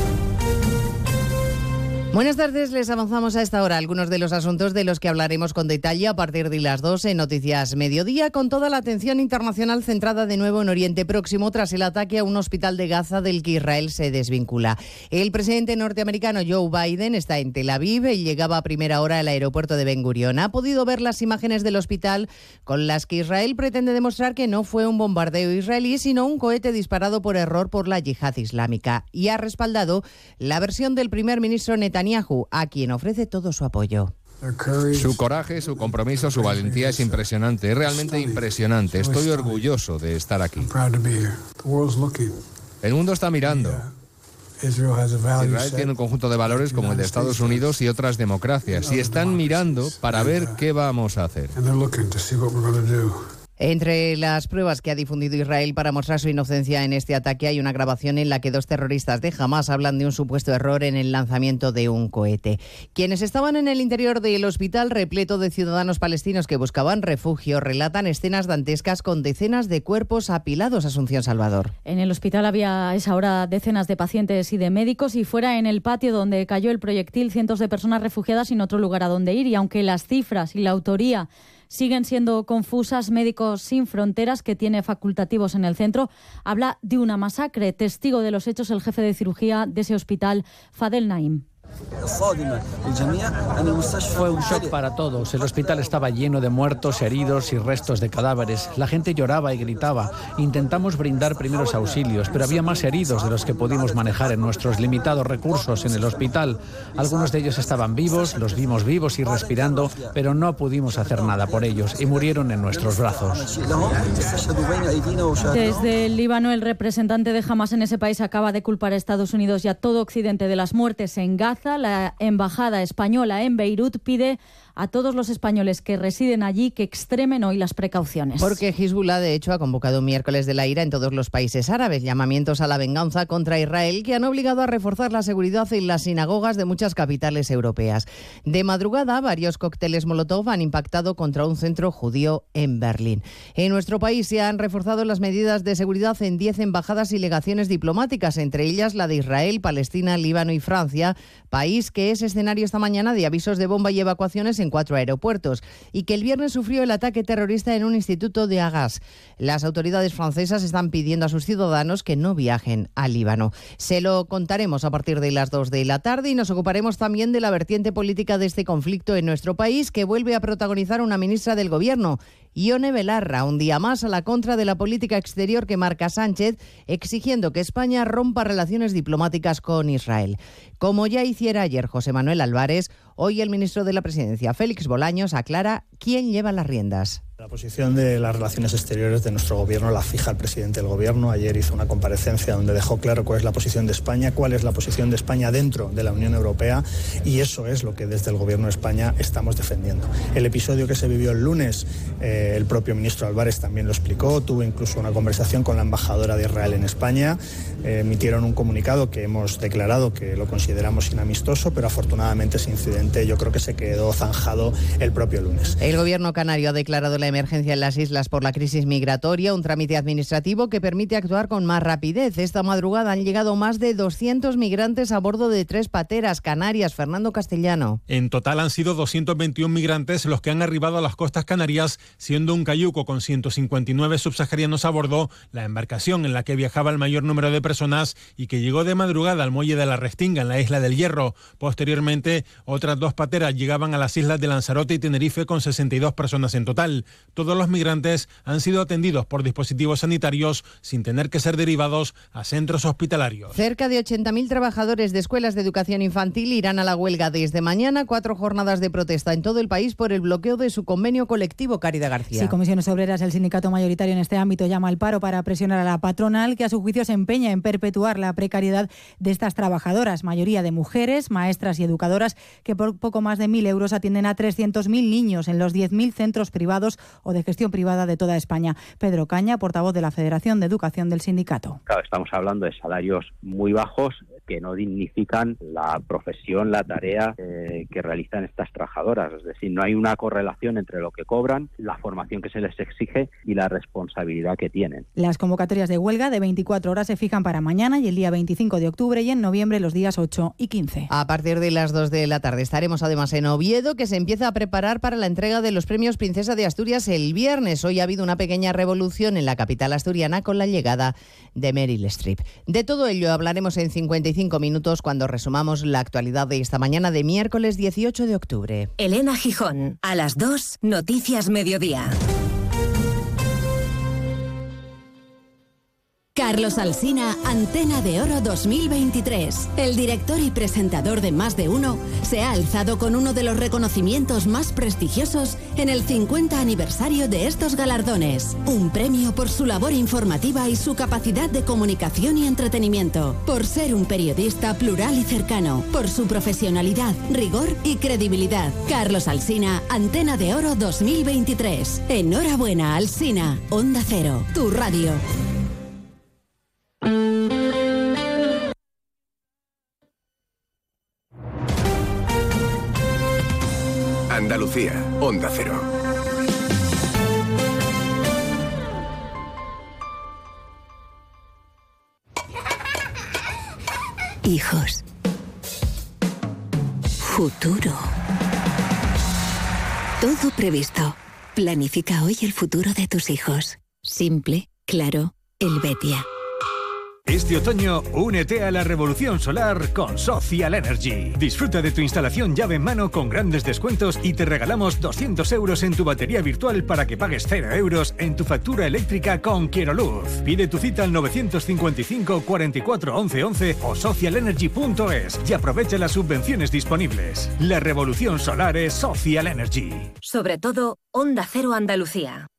Buenas tardes, les avanzamos a esta hora algunos de los asuntos de los que hablaremos con detalle a partir de las 12 en Noticias Mediodía, con toda la atención internacional centrada de nuevo en Oriente Próximo tras el ataque a un hospital de Gaza del que Israel se desvincula. El presidente norteamericano Joe Biden está en Tel Aviv y llegaba a primera hora al aeropuerto de Ben Gurion. Ha podido ver las imágenes del hospital con las que Israel pretende demostrar que no fue un bombardeo israelí, sino un cohete disparado por error por la yihad islámica. Y ha respaldado la versión del primer ministro Netanyahu a quien ofrece todo su apoyo. Su coraje, su compromiso, su valentía es impresionante, es realmente impresionante. Estoy orgulloso de estar aquí. El mundo está mirando. Israel tiene un conjunto de valores como el de Estados Unidos y otras democracias y están mirando para ver qué vamos a hacer. Entre las pruebas que ha difundido Israel para mostrar su inocencia en este ataque hay una grabación en la que dos terroristas de Hamas hablan de un supuesto error en el lanzamiento de un cohete. Quienes estaban en el interior del hospital repleto de ciudadanos palestinos que buscaban refugio relatan escenas dantescas con decenas de cuerpos apilados. Asunción Salvador. En el hospital había a esa hora decenas de pacientes y de médicos y fuera en el patio donde cayó el proyectil cientos de personas refugiadas sin otro lugar a donde ir y aunque las cifras y la autoría siguen siendo confusas. Médicos Sin Fronteras, que tiene facultativos en el centro, habla de una masacre. Testigo de los hechos el jefe de cirugía de ese hospital, Fadel Naim. Fue un shock para todos. El hospital estaba lleno de muertos, heridos y restos de cadáveres. La gente lloraba y gritaba. Intentamos brindar primeros auxilios, pero había más heridos de los que pudimos manejar en nuestros limitados recursos en el hospital. Algunos de ellos estaban vivos, los vimos vivos y respirando, pero no pudimos hacer nada por ellos y murieron en nuestros brazos. Desde el Líbano, el representante de Hamas en ese país acaba de culpar a Estados Unidos y a todo Occidente de las muertes en Gaza la embajada española en Beirut pide a todos los españoles que residen allí que extremen hoy las precauciones. Porque Hezbollah, de hecho, ha convocado un miércoles de la ira en todos los países árabes, llamamientos a la venganza contra Israel que han obligado a reforzar la seguridad en las sinagogas de muchas capitales europeas. De madrugada, varios cócteles Molotov han impactado contra un centro judío en Berlín. En nuestro país se han reforzado las medidas de seguridad en 10 embajadas y legaciones diplomáticas, entre ellas la de Israel, Palestina, Líbano y Francia, país que es escenario esta mañana de avisos de bomba y evacuaciones en cuatro aeropuertos y que el viernes sufrió el ataque terrorista en un instituto de Agas. Las autoridades francesas están pidiendo a sus ciudadanos que no viajen al Líbano. Se lo contaremos a partir de las dos de la tarde y nos ocuparemos también de la vertiente política de este conflicto en nuestro país que vuelve a protagonizar una ministra del Gobierno. Ione Belarra, un día más a la contra de la política exterior que marca Sánchez, exigiendo que España rompa relaciones diplomáticas con Israel. Como ya hiciera ayer José Manuel Álvarez, hoy el ministro de la Presidencia, Félix Bolaños, aclara quién lleva las riendas. La posición de las relaciones exteriores de nuestro gobierno la fija el presidente del gobierno. Ayer hizo una comparecencia donde dejó claro cuál es la posición de España, cuál es la posición de España dentro de la Unión Europea y eso es lo que desde el gobierno de España estamos defendiendo. El episodio que se vivió el lunes, eh, el propio ministro Álvarez también lo explicó, tuvo incluso una conversación con la embajadora de Israel en España, eh, emitieron un comunicado que hemos declarado que lo consideramos inamistoso, pero afortunadamente ese incidente yo creo que se quedó zanjado el propio lunes. El gobierno canario ha declarado la emergencia en las islas por la crisis migratoria, un trámite administrativo que permite actuar con más rapidez. Esta madrugada han llegado más de 200 migrantes a bordo de tres pateras canarias. Fernando Castellano. En total han sido 221 migrantes los que han arribado a las costas canarias, siendo un cayuco con 159 subsaharianos a bordo, la embarcación en la que viajaba el mayor número de personas y que llegó de madrugada al muelle de la Restinga en la isla del Hierro. Posteriormente, otras dos pateras llegaban a las islas de Lanzarote y Tenerife con 62 personas en total. Todos los migrantes han sido atendidos por dispositivos sanitarios sin tener que ser derivados a centros hospitalarios. Cerca de 80.000 trabajadores de escuelas de educación infantil irán a la huelga desde mañana, cuatro jornadas de protesta en todo el país por el bloqueo de su convenio colectivo, Caridad García. Sí, Comisiones Obreras, el sindicato mayoritario en este ámbito, llama al paro para presionar a la patronal, que a su juicio se empeña en perpetuar la precariedad de estas trabajadoras, mayoría de mujeres, maestras y educadoras, que por poco más de 1.000 euros atienden a 300.000 niños en los 10.000 centros privados o de gestión privada de toda España. Pedro Caña, portavoz de la Federación de Educación del sindicato. Claro, estamos hablando de salarios muy bajos que no dignifican la profesión, la tarea eh, que realizan estas trabajadoras. Es decir, no hay una correlación entre lo que cobran, la formación que se les exige y la responsabilidad que tienen. Las convocatorias de huelga de 24 horas se fijan para mañana y el día 25 de octubre y en noviembre los días 8 y 15. A partir de las 2 de la tarde estaremos además en Oviedo, que se empieza a preparar para la entrega de los premios Princesa de Asturias el viernes. Hoy ha habido una pequeña revolución en la capital asturiana con la llegada de Meryl Streep. De todo ello hablaremos en 55 minutos cuando resumamos la actualidad de esta mañana de miércoles 18 de octubre. Elena Gijón, a las 2, Noticias Mediodía. Carlos Alsina, Antena de Oro 2023. El director y presentador de Más de Uno se ha alzado con uno de los reconocimientos más prestigiosos en el 50 aniversario de estos galardones. Un premio por su labor informativa y su capacidad de comunicación y entretenimiento. Por ser un periodista plural y cercano. Por su profesionalidad, rigor y credibilidad. Carlos Alsina, Antena de Oro 2023. Enhorabuena, Alsina. Onda Cero, tu radio. Andalucía, Onda Cero. Hijos. Futuro. Todo previsto. Planifica hoy el futuro de tus hijos. Simple, claro, el Betia. Este otoño, únete a la revolución solar con Social Energy. Disfruta de tu instalación llave en mano con grandes descuentos y te regalamos 200 euros en tu batería virtual para que pagues 0 euros en tu factura eléctrica con Quiero Luz. Pide tu cita al 955 44 11 11 o socialenergy.es y aprovecha las subvenciones disponibles. La revolución solar es Social Energy. Sobre todo, Onda Cero Andalucía.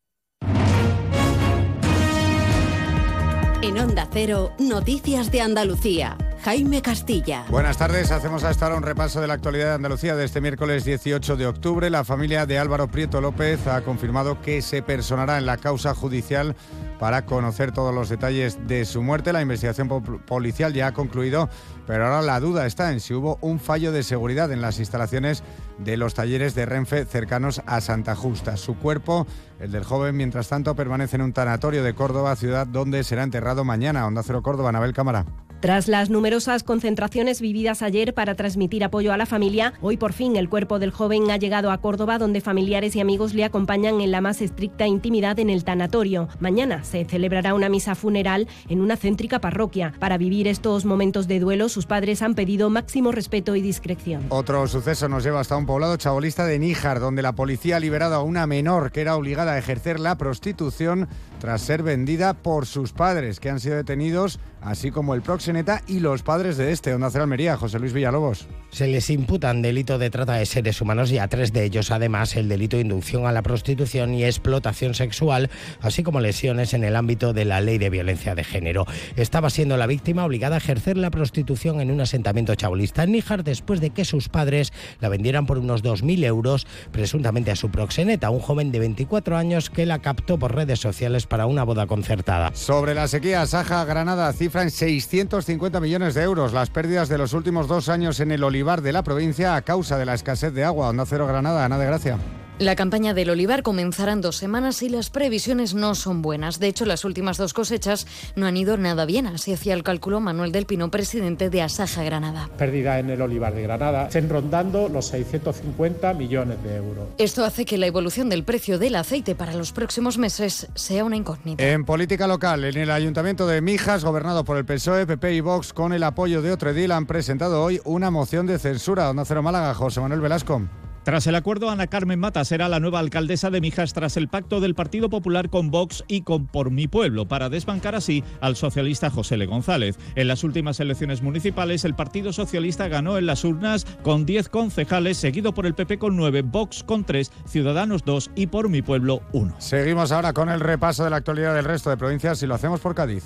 En Onda Cero, Noticias de Andalucía. Jaime Castilla. Buenas tardes, hacemos hasta ahora un repaso de la actualidad de Andalucía de este miércoles 18 de octubre. La familia de Álvaro Prieto López ha confirmado que se personará en la causa judicial para conocer todos los detalles de su muerte. La investigación policial ya ha concluido, pero ahora la duda está en si hubo un fallo de seguridad en las instalaciones de los talleres de Renfe cercanos a Santa Justa. Su cuerpo, el del joven, mientras tanto, permanece en un tanatorio de Córdoba, ciudad donde será enterrado mañana. Onda Cero Córdoba, Anabel Cámara. Tras las numerosas concentraciones vividas ayer para transmitir apoyo a la familia, hoy por fin el cuerpo del joven ha llegado a Córdoba donde familiares y amigos le acompañan en la más estricta intimidad en el tanatorio. Mañana se celebrará una misa funeral en una céntrica parroquia. Para vivir estos momentos de duelo, sus padres han pedido máximo respeto y discreción. Otro suceso nos lleva hasta un poblado chabolista de Níjar, donde la policía ha liberado a una menor que era obligada a ejercer la prostitución tras ser vendida por sus padres, que han sido detenidos, así como el proxeneta y los padres de este, Onda Cero Almería, José Luis Villalobos. Se les imputan delito de trata de seres humanos y a tres de ellos, además, el delito de inducción a la prostitución y explotación sexual, así como lesiones en el ámbito de la ley de violencia de género. Estaba siendo la víctima obligada a ejercer la prostitución en un asentamiento chabolista en Níjar después de que sus padres la vendieran por unos 2.000 euros, presuntamente a su proxeneta, un joven de 24 años que la captó por redes sociales para una boda concertada. Sobre la sequía, Saja Granada cifra en 650 millones de euros las pérdidas de los últimos dos años en el olivar de la provincia a causa de la escasez de agua. Onda Cero Granada, Ana de Gracia. La campaña del olivar comenzará en dos semanas y las previsiones no son buenas. De hecho, las últimas dos cosechas no han ido nada bien. Así hacía el cálculo Manuel del Pino, presidente de Asaja Granada. Pérdida en el olivar de Granada, estén rondando los 650 millones de euros. Esto hace que la evolución del precio del aceite para los próximos meses sea una incógnita. En política local, en el ayuntamiento de Mijas, gobernado por el PSOE, PP y Vox, con el apoyo de otro edil, han presentado hoy una moción de censura. Onda Cero Málaga, José Manuel Velasco. Tras el acuerdo, Ana Carmen Mata será la nueva alcaldesa de Mijas tras el pacto del Partido Popular con Vox y con Por Mi Pueblo, para desbancar así al socialista José L. González. En las últimas elecciones municipales, el Partido Socialista ganó en las urnas con 10 concejales, seguido por el PP con 9, Vox con 3, Ciudadanos 2 y Por Mi Pueblo 1. Seguimos ahora con el repaso de la actualidad del resto de provincias y lo hacemos por Cádiz.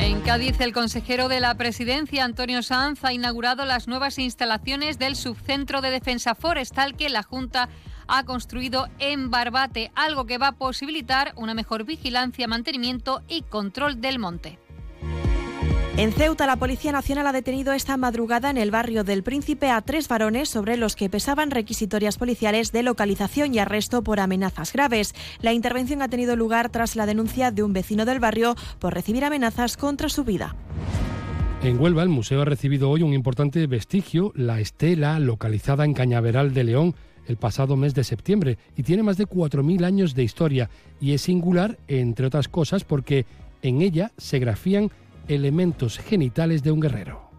En Cádiz, el consejero de la presidencia, Antonio Sanz, ha inaugurado las nuevas instalaciones del subcentro de defensa forestal que la Junta ha construido en Barbate, algo que va a posibilitar una mejor vigilancia, mantenimiento y control del monte. En Ceuta, la Policía Nacional ha detenido esta madrugada en el barrio del Príncipe a tres varones sobre los que pesaban requisitorias policiales de localización y arresto por amenazas graves. La intervención ha tenido lugar tras la denuncia de un vecino del barrio por recibir amenazas contra su vida. En Huelva, el museo ha recibido hoy un importante vestigio, la estela localizada en Cañaveral de León el pasado mes de septiembre y tiene más de 4.000 años de historia y es singular, entre otras cosas, porque en ella se grafían elementos genitales de un guerrero.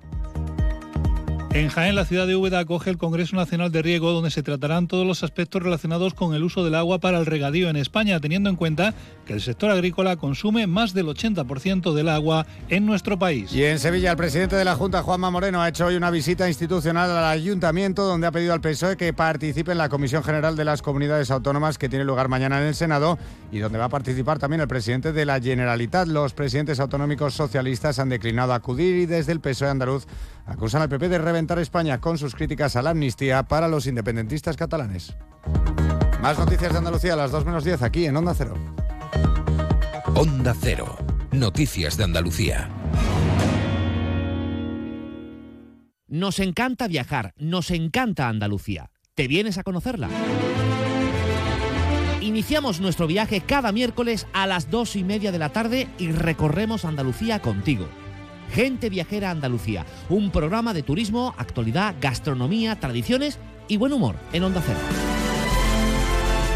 En Jaén, la ciudad de Úbeda acoge el Congreso Nacional de Riego, donde se tratarán todos los aspectos relacionados con el uso del agua para el regadío en España, teniendo en cuenta que el sector agrícola consume más del 80% del agua en nuestro país. Y en Sevilla, el presidente de la Junta, Juanma Moreno, ha hecho hoy una visita institucional al ayuntamiento, donde ha pedido al PSOE que participe en la Comisión General de las Comunidades Autónomas, que tiene lugar mañana en el Senado, y donde va a participar también el presidente de la Generalitat. Los presidentes autonómicos socialistas han declinado acudir y desde el PSOE andaluz acusan al PP de reventar España con sus críticas a la amnistía para los independentistas catalanes. Más noticias de Andalucía a las 2 menos 10 aquí en Onda Cero. Onda Cero. Noticias de Andalucía. Nos encanta viajar, nos encanta Andalucía. ¿Te vienes a conocerla? Iniciamos nuestro viaje cada miércoles a las dos y media de la tarde y recorremos Andalucía contigo. Gente Viajera Andalucía, un programa de turismo, actualidad, gastronomía, tradiciones y buen humor en Onda Cero.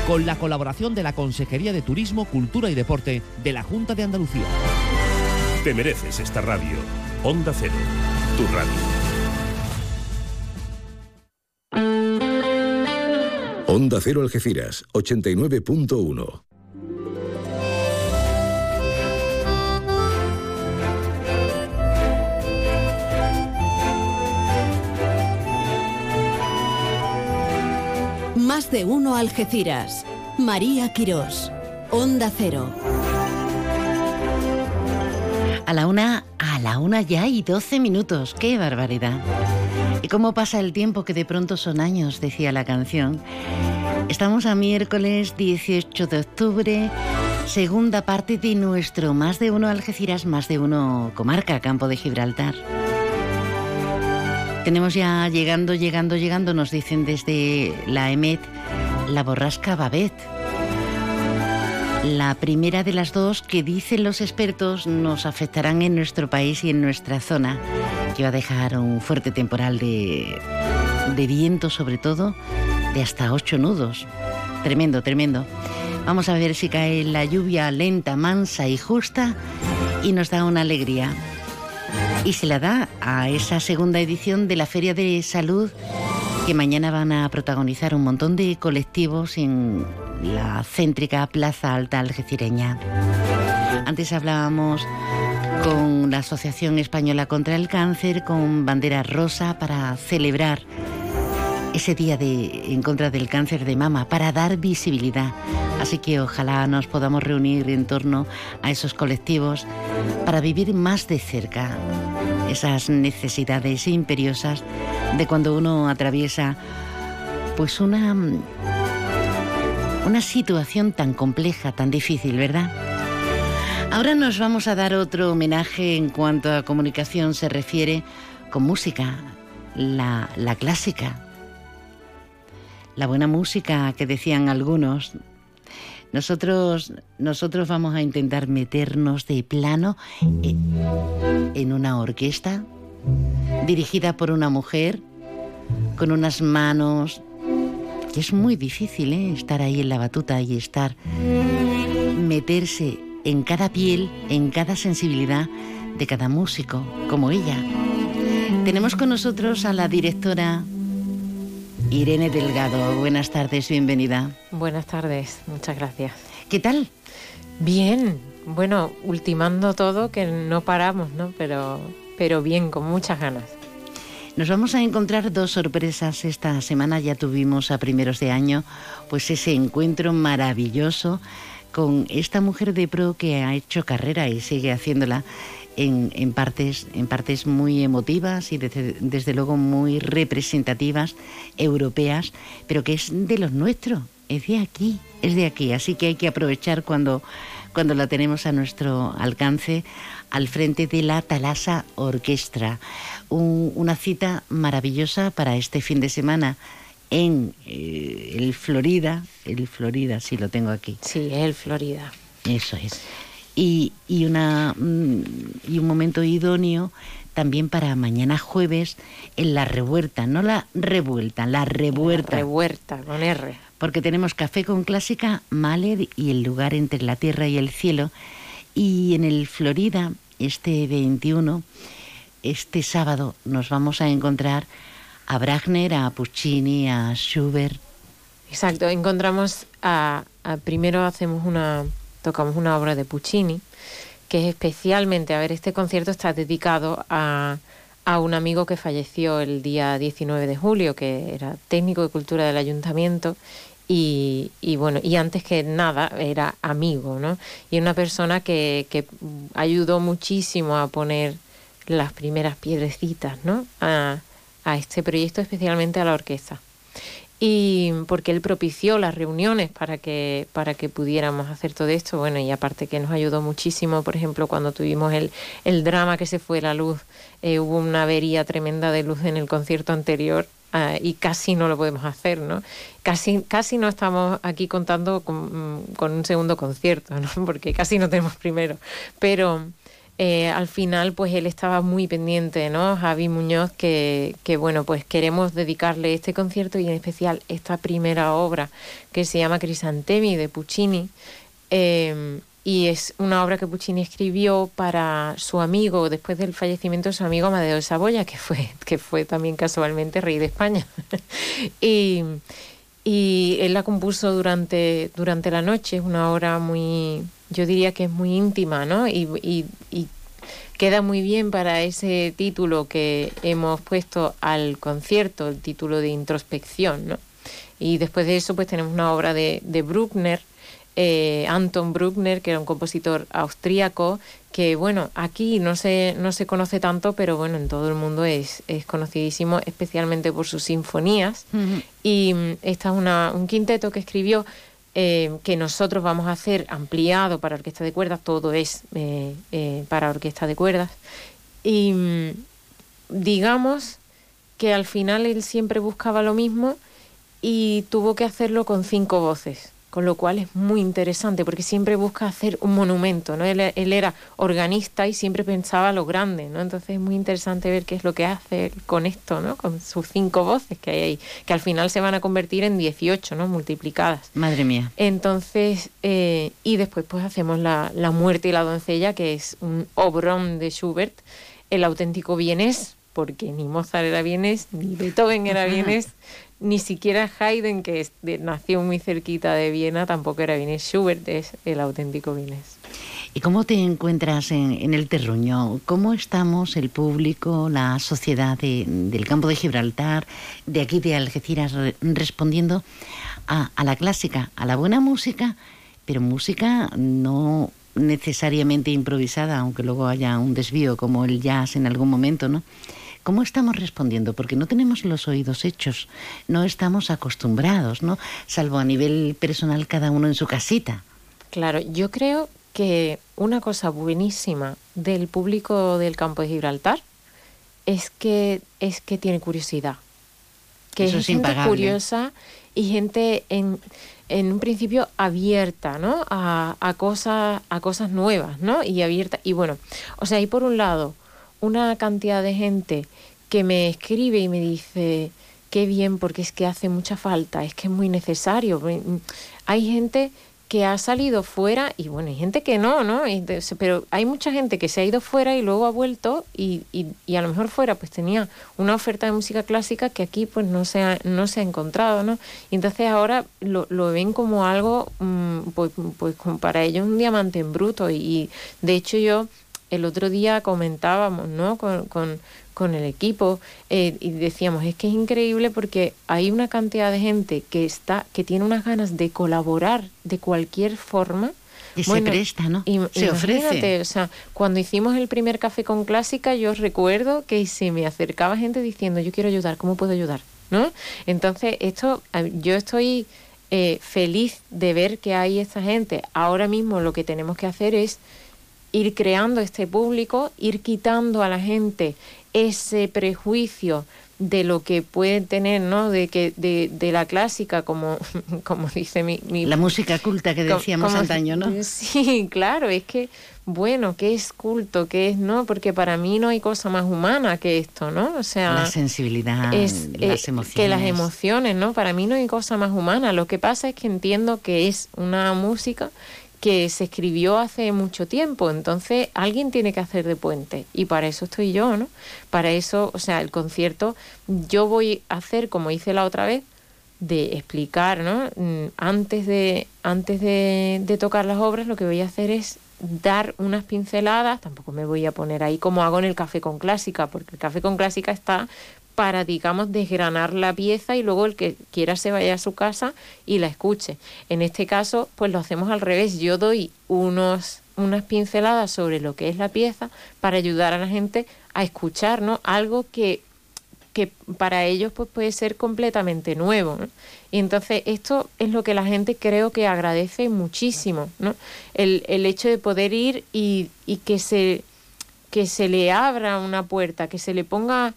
Con la colaboración de la Consejería de Turismo, Cultura y Deporte de la Junta de Andalucía. Te mereces esta radio. Onda Cero, tu radio. Onda Cero Algeciras, 89.1. Más de uno Algeciras. María Quirós. Onda Cero. A la una, a la una ya y 12 minutos. ¡Qué barbaridad! ¿Y cómo pasa el tiempo que de pronto son años? Decía la canción. Estamos a miércoles 18 de octubre, segunda parte de nuestro Más de uno Algeciras, Más de uno Comarca, Campo de Gibraltar. Tenemos ya llegando, llegando, llegando, nos dicen desde la EMET, la borrasca Babet. La primera de las dos que dicen los expertos nos afectarán en nuestro país y en nuestra zona, que va a dejar un fuerte temporal de, de viento sobre todo, de hasta ocho nudos. Tremendo, tremendo. Vamos a ver si cae la lluvia lenta, mansa y justa y nos da una alegría y se la da a esa segunda edición de la Feria de Salud que mañana van a protagonizar un montón de colectivos en la céntrica Plaza Alta Algecireña. Antes hablábamos con la Asociación Española contra el Cáncer, con bandera rosa para celebrar ese día de, en contra del cáncer de mama, para dar visibilidad. Así que ojalá nos podamos reunir en torno a esos colectivos para vivir más de cerca esas necesidades imperiosas de cuando uno atraviesa pues una una situación tan compleja, tan difícil, ¿verdad? Ahora nos vamos a dar otro homenaje en cuanto a comunicación se refiere con música, la, la clásica, la buena música que decían algunos. Nosotros, nosotros vamos a intentar meternos de plano en, una orquesta dirigida por una mujer con unas manos que es muy difícil ¿eh? estar ahí en la batuta y estar meterse en cada piel, en cada sensibilidad de cada músico, como ella. Tenemos con nosotros a la directora Irene Delgado, buenas tardes, bienvenida. Buenas tardes, muchas gracias. ¿Qué tal? Bien, bueno, ultimando todo, que no paramos, ¿no? Pero, pero bien, con muchas ganas. Nos vamos a encontrar dos sorpresas esta semana. Ya tuvimos a primeros de año, pues ese encuentro maravilloso con esta mujer de pro que ha hecho carrera y sigue haciéndola en, partes, en partes muy emotivas y desde, desde, luego muy representativas, europeas, pero que es de los nuestros, es de aquí, es de aquí. Así que hay que aprovechar cuando, cuando la tenemos a nuestro alcance al frente de la Talasa Orquestra. una cita maravillosa para este fin de semana en eh, el Florida, el Florida, sí lo tengo aquí. Sí, el Florida. Eso es y, una, mm, y un momento idóneo también para mañana jueves en la revuelta, no la revuelta, la revuelta. La revuelta, con R. Porque tenemos café con clásica, Mahler y el lugar entre la tierra y el cielo. Y en el Florida, este 21, este sábado, nos vamos a encontrar a Bragner, a Puccini, a Schubert. Exacto, encontramos a primero hacemos una tocamos una obra de Puccini, que es especialmente, a ver, este concierto está dedicado a, a un amigo que falleció el día 19 de julio, que era técnico de cultura del ayuntamiento y, bueno, y antes que nada era amigo, ¿no? Y una persona que, que ayudó muchísimo a poner las primeras piedrecitas, ¿no? A, a este proyecto, especialmente a la orquesta y porque él propició las reuniones para que para que pudiéramos hacer todo esto. Bueno y aparte que nos ayudó muchísimo por ejemplo cuando tuvimos el, el drama que se fue la luz eh, hubo una avería tremenda de luz en el concierto anterior ah, y casi no lo podemos hacer no casi casi no estamos aquí contando con, con un segundo concierto no (laughs) porque casi no tenemos primero. Pero eh, al final pues él estaba muy pendiente, ¿no? Javi Muñoz, que, que, bueno, pues queremos dedicarle este concierto y en especial esta primera obra que se llama Crisantemi de Puccini. Em, y es una obra que Puccini escribió para su amigo, después del fallecimiento de su amigo Amadeo de Saboya, que fue, que fue también casualmente rey de España. (laughs) y, y él la compuso durante, durante la noche, es una obra muy, yo diría que es muy íntima, ¿no? Y, y, queda muy bien para ese título que hemos puesto al concierto, el título de introspección, ¿no? Y después de eso, pues tenemos una obra de, de Bruckner, eh, Anton Bruckner, que era un compositor austríaco, que bueno, aquí no se, no se conoce tanto, pero bueno, en todo el mundo es, es conocidísimo, especialmente por sus sinfonías. Y mm, esta es una, un quinteto que escribió eh, que nosotros vamos a hacer ampliado para orquesta de cuerdas, todo es eh, eh, para orquesta de cuerdas. Y mm, digamos que al final él siempre buscaba lo mismo y tuvo que hacerlo con cinco voces con lo cual es muy interesante porque siempre busca hacer un monumento, ¿no? Él, era organista y siempre pensaba lo grande, ¿no? Entonces es muy interesante ver qué es lo que hace con esto, ¿no? Con sus cinco voces que hay ahí, que al final se van a convertir en 18, ¿no? Multiplicadas. Madre mía. Entonces, eh, y después pues hacemos la, la muerte y la doncella, que es un obrón de Schubert, el auténtico vienés, porque ni Mozart era vienés, ni Beethoven era (laughs) vienés, ni siquiera Haydn, que nació muy cerquita de Viena, tampoco era vienés. Schubert es el auténtico vienés. ¿Y cómo te encuentras en, el terruño? ¿Cómo estamos el público, la sociedad del campo de Gibraltar, de aquí de Algeciras, respondiendo a, a la clásica, a la buena música, pero música no necesariamente improvisada, aunque luego haya un desvío como el jazz en algún momento, ¿no? ¿Cómo estamos respondiendo? Porque no tenemos los oídos hechos, no estamos acostumbrados, ¿no? Salvo a nivel personal cada uno en su casita. Claro, yo creo que una cosa buenísima del público del campo de Gibraltar es que es que tiene curiosidad. Que es, gente curiosa y gente en, en un principio abierta, ¿no? A, a, cosas, a cosas nuevas, ¿no? Y abierta. Y bueno, o sea, y por un lado, una cantidad de gente que me escribe y me dice, qué bien, porque es que hace mucha falta, es que es muy necesario. Mm, hay gente que ha salido fuera, y bueno, hay gente que no, ¿no? pero hay mucha gente que se ha ido fuera y luego ha vuelto y, y, a lo mejor fuera pues tenía una oferta de música clásica que aquí pues no se ha, no se ha encontrado, ¿no? Y entonces ahora lo, lo ven como algo, mm, pues, pues como para ellos un diamante en bruto y, de hecho yo el otro día comentábamos, ¿no? Con, con, con el equipo eh, y decíamos es que es increíble porque hay una cantidad de gente que está que tiene unas ganas de colaborar de cualquier forma y se presta, ¿no? se ofrece. O sea, cuando hicimos el primer café con clásica, yo recuerdo que se me acercaba gente diciendo, yo quiero ayudar, ¿cómo puedo ayudar? ¿No? Entonces, esto, yo estoy eh, feliz de ver que hay esta gente. Ahora mismo lo que tenemos que hacer es ir creando este público, ir quitando a la gente ese prejuicio de lo que puede tener, ¿no? De que de, de la clásica, como, (laughs) como dice mi, La música culta que decíamos antaño, ¿no? (laughs) Sí, claro, es que, bueno, ¿qué es culto? ¿Qué es no? Porque para mí no hay cosa más humana que esto, ¿no? O sea... La sensibilidad, es, las emociones. Que las emociones, ¿no? Para mí no hay cosa más humana. Lo que pasa es que entiendo que es una música que se escribió hace mucho tiempo, entonces alguien tiene que hacer de puente y para eso estoy yo, ¿no? Para eso, o sea, el concierto yo voy a hacer como hice la otra vez de explicar, ¿no? Mm, antes de antes de, de tocar las obras lo que voy a hacer es dar unas pinceladas, tampoco me voy a poner ahí como hago en el café con clásica, porque el café con clásica está para, digamos, desgranar la pieza y luego el que quiera se vaya a su casa y la escuche. En este caso, pues lo hacemos al revés. Yo doy unos, unas pinceladas sobre lo que es la pieza para ayudar a la gente a escuchar, ¿no? Algo que, que para ellos pues, puede ser completamente nuevo. Y entonces esto es lo que la gente creo que agradece muchísimo, ¿no? El, el hecho de poder ir y, y que se que se le abra una puerta, que se le ponga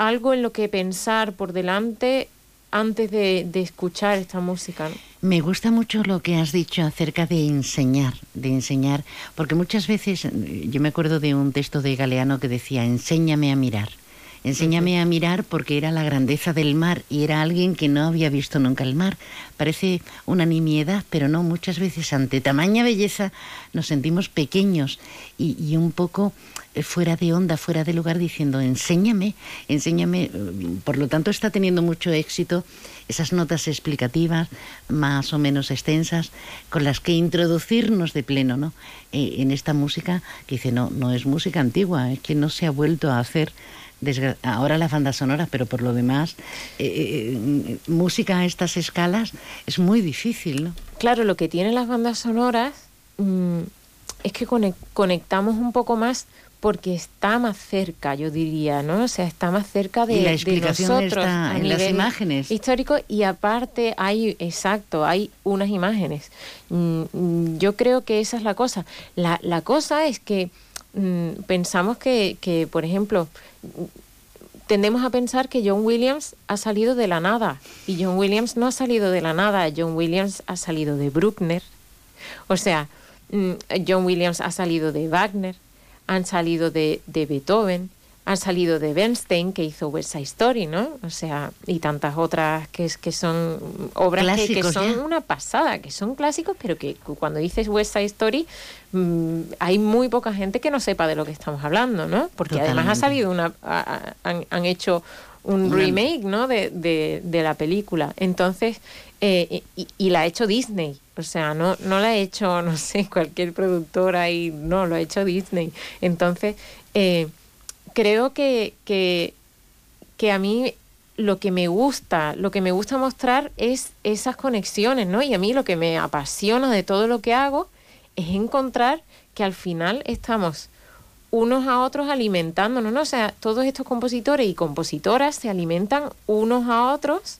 algo en lo que pensar por delante antes de, escuchar esta música. Me gusta mucho lo que has dicho acerca de enseñar, de enseñar, porque muchas veces yo me acuerdo de un texto de Galeano que decía, enséñame a mirar. Enséñame a mirar porque era la grandeza del mar y era alguien que no había visto nunca el mar. Parece una nimiedad, pero no, muchas veces ante tamaña belleza nos sentimos pequeños y un poco eh, fuera de onda, fuera de lugar, diciendo, enséñame, enséñame. Por lo tanto, está teniendo mucho éxito esas notas explicativas, más o menos extensas, con las que introducirnos de pleno ¿no? Eh, en esta música que dice, no, no es música antigua, es que no se ha vuelto a hacer ahora la banda sonora, pero por lo demás, eh, música a estas escalas es muy difícil, ¿no? Claro, lo que tienen las bandas sonoras mm, es que conectamos un poco más porque está más cerca, yo diría, ¿no? O sea, está más cerca de, y la explicación está en las imágenes. Histórico y aparte hay, exacto, hay unas imágenes. Mm, yo creo que esa es la cosa. La, la cosa es que mm, pensamos que, que, por ejemplo, tendemos a pensar que John Williams ha salido de la nada y John Williams no ha salido de la nada, John Williams ha salido de Bruckner. O sea, mm, John Williams ha salido de Wagner, han salido de, de Beethoven, han salido de Bernstein, que hizo West Side Story, ¿no? O sea, y tantas otras que, que son obras que, son una pasada, que son clásicos, pero que cuando dices West Side Story mm, hay muy poca gente que no sepa de lo que estamos hablando, ¿no? Porque además ha salido una... han, han hecho un remake ¿no? de, de, de, la película. Entonces, eh, y, la ha hecho Disney. O sea, no, no la ha hecho, (laughs) no sé, cualquier productora y no, lo ha hecho Disney. Entonces, eh, creo que, que, que a mí lo que me gusta, lo que me gusta mostrar es esas conexiones, ¿no? Y a mí lo que me apasiona de todo lo que hago es encontrar que al final estamos unos a otros alimentándonos, ¿no? O sea, todos estos compositores y compositoras se alimentan unos a otros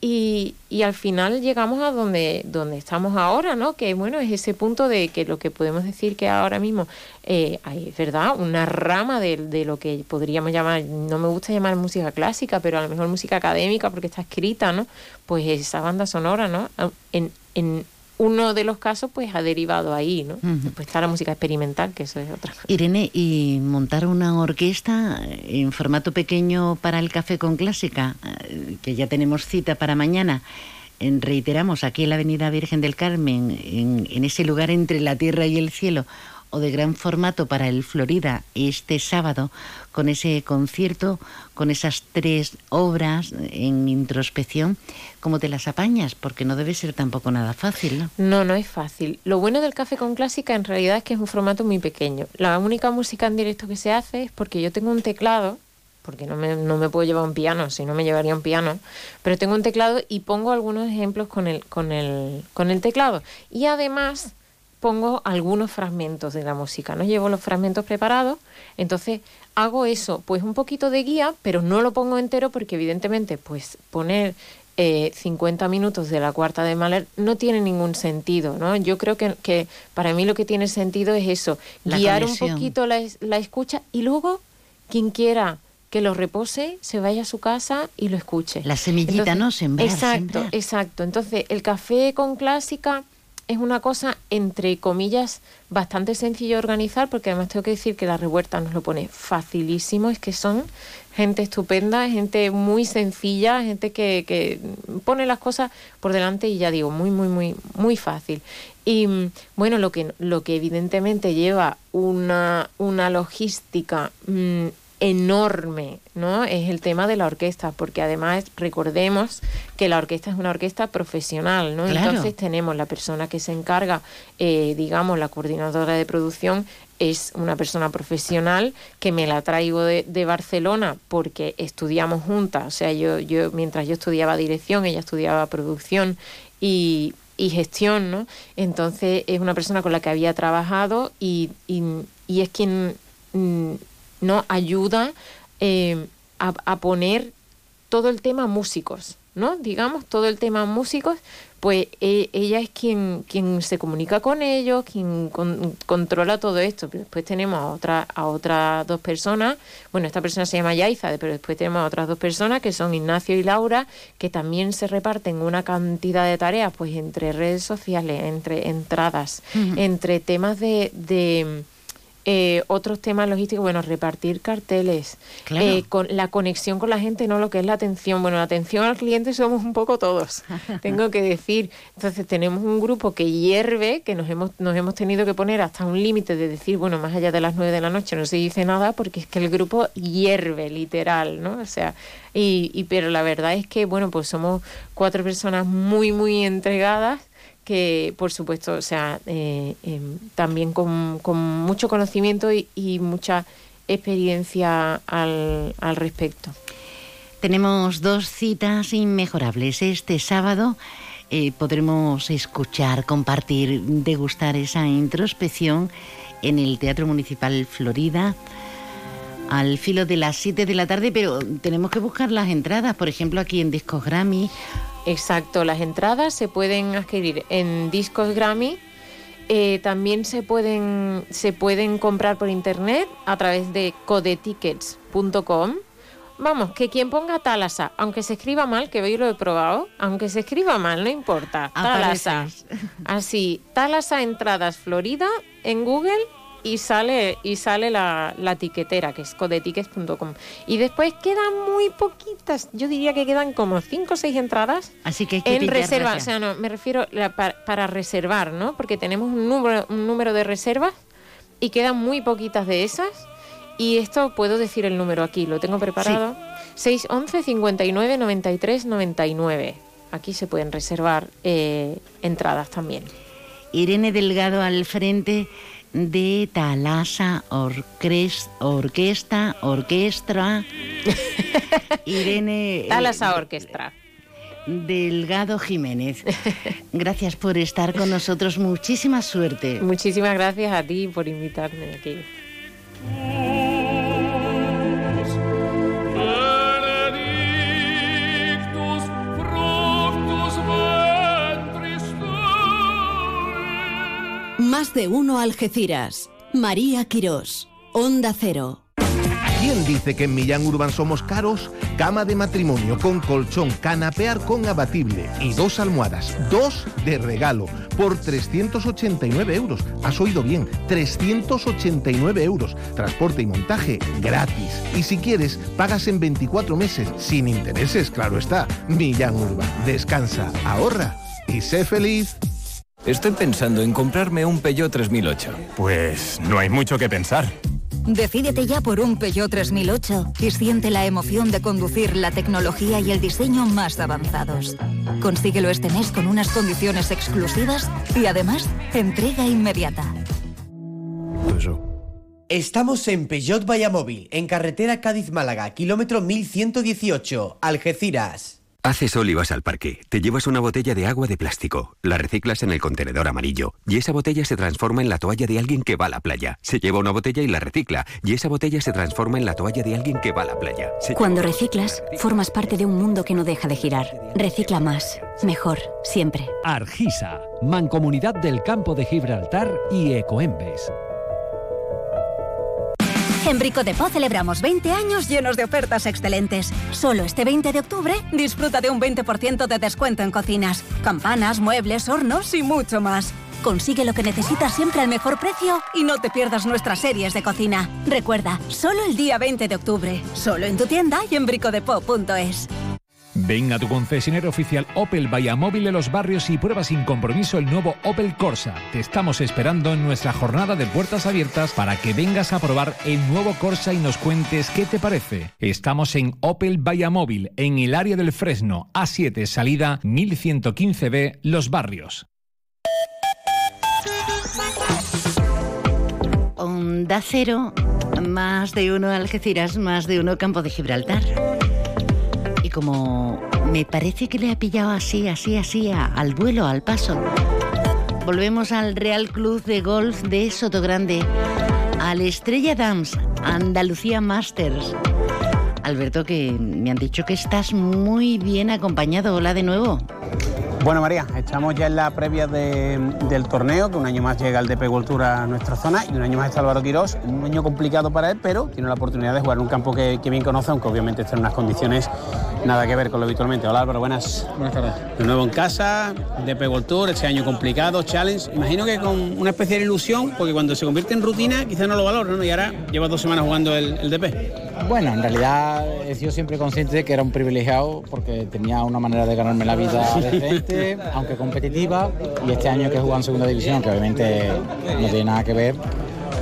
y, y, al final llegamos a donde, donde estamos ahora, ¿no? Que bueno, es ese punto de que lo que podemos decir que ahora mismo eh, hay, ¿verdad? Una rama de, de, lo que podríamos llamar, no me gusta llamar música clásica, pero a lo mejor música académica porque está escrita, ¿no? Pues esa banda sonora, ¿no? En, en, uno de los casos pues ha derivado ahí, ¿no? Pues está la música experimental, que eso es otra cosa. Irene, ¿y montar una orquesta en formato pequeño para el café con clásica, eh, que ya tenemos cita para mañana, reiteramos aquí en la Avenida Virgen del Carmen, en, ese lugar entre la tierra y el cielo, o de gran formato para el Florida este sábado, con ese concierto, con esas tres obras en introspección, ¿cómo te las apañas? Porque no debe ser tampoco nada fácil, ¿no? No, no es fácil. Lo bueno del café con clásica en realidad es que es un formato muy pequeño. La única música en directo que se hace es porque yo tengo un teclado porque no me, no me puedo llevar un piano, si no me llevaría un piano, pero tengo un teclado y pongo algunos ejemplos con el, con el, con el teclado. Y además pongo algunos fragmentos de la música, ¿no? Llevo los fragmentos preparados, entonces hago eso, pues un poquito de guía, pero no lo pongo entero porque evidentemente pues poner 50 eh, minutos de la cuarta de Mahler no tiene ningún sentido, ¿no? Yo creo que, que para mí lo que tiene sentido es eso, guiar un poquito la, la escucha y luego quien quiera que lo repose, se vaya a su casa y lo escuche. La semillita, ¿no? Sembrar, exacto, exacto. Entonces, el café con clásica es una cosa, entre comillas, bastante sencillo de organizar, porque además tengo que decir que la revuelta nos lo pone facilísimo, es que son gente estupenda, gente muy sencilla, gente que, que pone las cosas por delante y ya digo, muy, muy, muy, muy fácil. Y bueno, lo que, lo que evidentemente lleva una, una logística mm, enorme, ¿no? Es el tema de la orquesta, porque además recordemos que la orquesta es una orquesta profesional, ¿no? Entonces tenemos la persona que se encarga, eh, digamos, la coordinadora de producción es una persona profesional que me la traigo de, de, Barcelona porque estudiamos juntas, o sea, yo, yo mientras yo estudiaba dirección, ella estudiaba producción y, y gestión, ¿no? Entonces es una persona con la que había trabajado y, y, y es quien mm, ¿no? Ayuda eh, a, poner todo el tema músicos, ¿no? Digamos, todo el tema músicos, pues e, ella es quien, quien se comunica con ellos, quien controla todo esto. Después tenemos a, otra, a otras dos personas, bueno, esta persona se llama Yaiza, pero después tenemos a otras dos personas que son Ignacio y Laura, que también se reparten una cantidad de tareas, pues entre redes sociales, entre entradas, entre temas de eh, otros temas logísticos, bueno, repartir carteles, eh, con la conexión con la gente, no lo que es la atención. Bueno, la atención al cliente somos un poco todos, (laughs) tengo que decir. Entonces tenemos un grupo que hierve, que nos hemos, nos hemos tenido que poner hasta un límite de decir, bueno, más allá de las nueve de la noche no se dice nada, porque es que el grupo hierve, literal, ¿no? O sea, y, y pero la verdad es que, bueno, pues somos cuatro personas muy, muy entregadas que por supuesto, o sea, eh, em, también con, mucho conocimiento y, mucha experiencia al, respecto. Tenemos dos citas inmejorables. Este sábado eh, podremos escuchar, compartir, degustar esa introspección en el Teatro Municipal Florida al filo de las 7 de la tarde, pero tenemos que buscar las entradas, por ejemplo, aquí en Discos Grammy Exacto, las entradas se pueden adquirir en discos Grammy. Eh, también se pueden, se pueden comprar por internet a través de codetickets.com. Vamos, que quien ponga Talasa, aunque se escriba mal, que hoy lo he probado, aunque se escriba mal, no importa. Talasa. Así, Talasa Entradas Florida en Google y sale y sale la, la tiquetera que es codetickets.com y después quedan muy poquitas. Yo diría que quedan como cinco o seis entradas así que, en reserva. o sea no me refiero para, reservar no porque tenemos un número un número de reservas y quedan muy poquitas de esas. Y esto puedo decir el número aquí lo tengo preparado. 611 59 93 99 aquí se pueden reservar eh, entradas también. Irene Delgado al frente de Talasa Orquesta, Orquestra, (laughs) Irene... Talasa Orquestra. Delgado Jiménez. (laughs) Gracias por estar con nosotros. Muchísima suerte. Muchísimas gracias a ti por invitarme aquí. Más de uno Algeciras. María Quirós. Onda Cero. ¿Quién dice que en Millán Urban somos caros? cama de matrimonio con colchón, canapear con abatible y dos almohadas, dos de regalo, por 389 euros. Has oído bien, 389 euros. Transporte y montaje gratis. Y si quieres, pagas en 24 meses, sin intereses, claro está. Millán Urba, descansa, ahorra y sé feliz. Estoy pensando en comprarme un Peugeot 3008. Pues no hay mucho que pensar. Decídete ya por un Peugeot 3008 y siente la emoción de conducir la tecnología y el diseño más avanzados. Consíguelo este mes con unas condiciones exclusivas y además entrega inmediata. Estamos en Peugeot Vallamóvil, en carretera Cádiz-Málaga, kilómetro 1118, Algeciras. Haces sol y vas al parque. Te llevas una botella de agua de plástico. La reciclas en el contenedor amarillo. Y esa botella se transforma en la toalla de alguien que va a la playa. Se lleva una botella y la recicla. Y esa botella se transforma en la toalla de alguien que va a la playa. Se Cuando reciclas, formas parte de un mundo que no deja de girar. Recicla más. Mejor. Siempre. Argisa. Mancomunidad del Campo de Gibraltar y Ecoembes. En Brico de Po celebramos 20 años llenos de ofertas excelentes. Solo este 20 de octubre disfruta de un 20% de descuento en cocinas, campanas, muebles, hornos y mucho más. Consigue lo que necesitas siempre al mejor precio y no te pierdas nuestras series de cocina. Recuerda, solo el día 20 de octubre, solo en tu tienda y en bricodepo.es. Ven a tu concesionario oficial Opel Móvil en los barrios y prueba sin compromiso el nuevo Opel Corsa. Te estamos esperando en nuestra jornada de puertas abiertas para que vengas a probar el nuevo Corsa y nos cuentes qué te parece. Estamos en Opel Móvil en el área del Fresno, A7, salida 1115B, Los Barrios. Onda Cero, más de uno Algeciras, más de uno Campo de Gibraltar como me parece que le ha pillado así, así, así, al vuelo, al paso. Volvemos al Real Club de Golf de Sotogrande, al Estrella Dams, Andalucía Masters. Alberto, que me han dicho que estás muy bien acompañado. Hola de nuevo. Bueno, María, estamos ya en la previa del torneo, que un año más llega el DP Cultura a nuestra zona y un año más está Álvaro Quirós. Un año complicado para él, pero tiene la oportunidad de jugar en un campo que, bien conoce, aunque obviamente está en unas condiciones nada que ver con lo habitualmente. Hola Álvaro, buenas. Buenas tardes. De nuevo en casa, DP World Tour, este año complicado, challenge. Imagino que con una especial ilusión, porque cuando se convierte en rutina quizás no lo valora, ¿no? Y ahora lleva dos semanas jugando el, el DP. Bueno, en realidad he sido siempre consciente de que era un privilegiado porque tenía una manera de ganarme la vida (laughs) aunque competitiva, y este año que en segunda división, que obviamente no tiene nada que ver,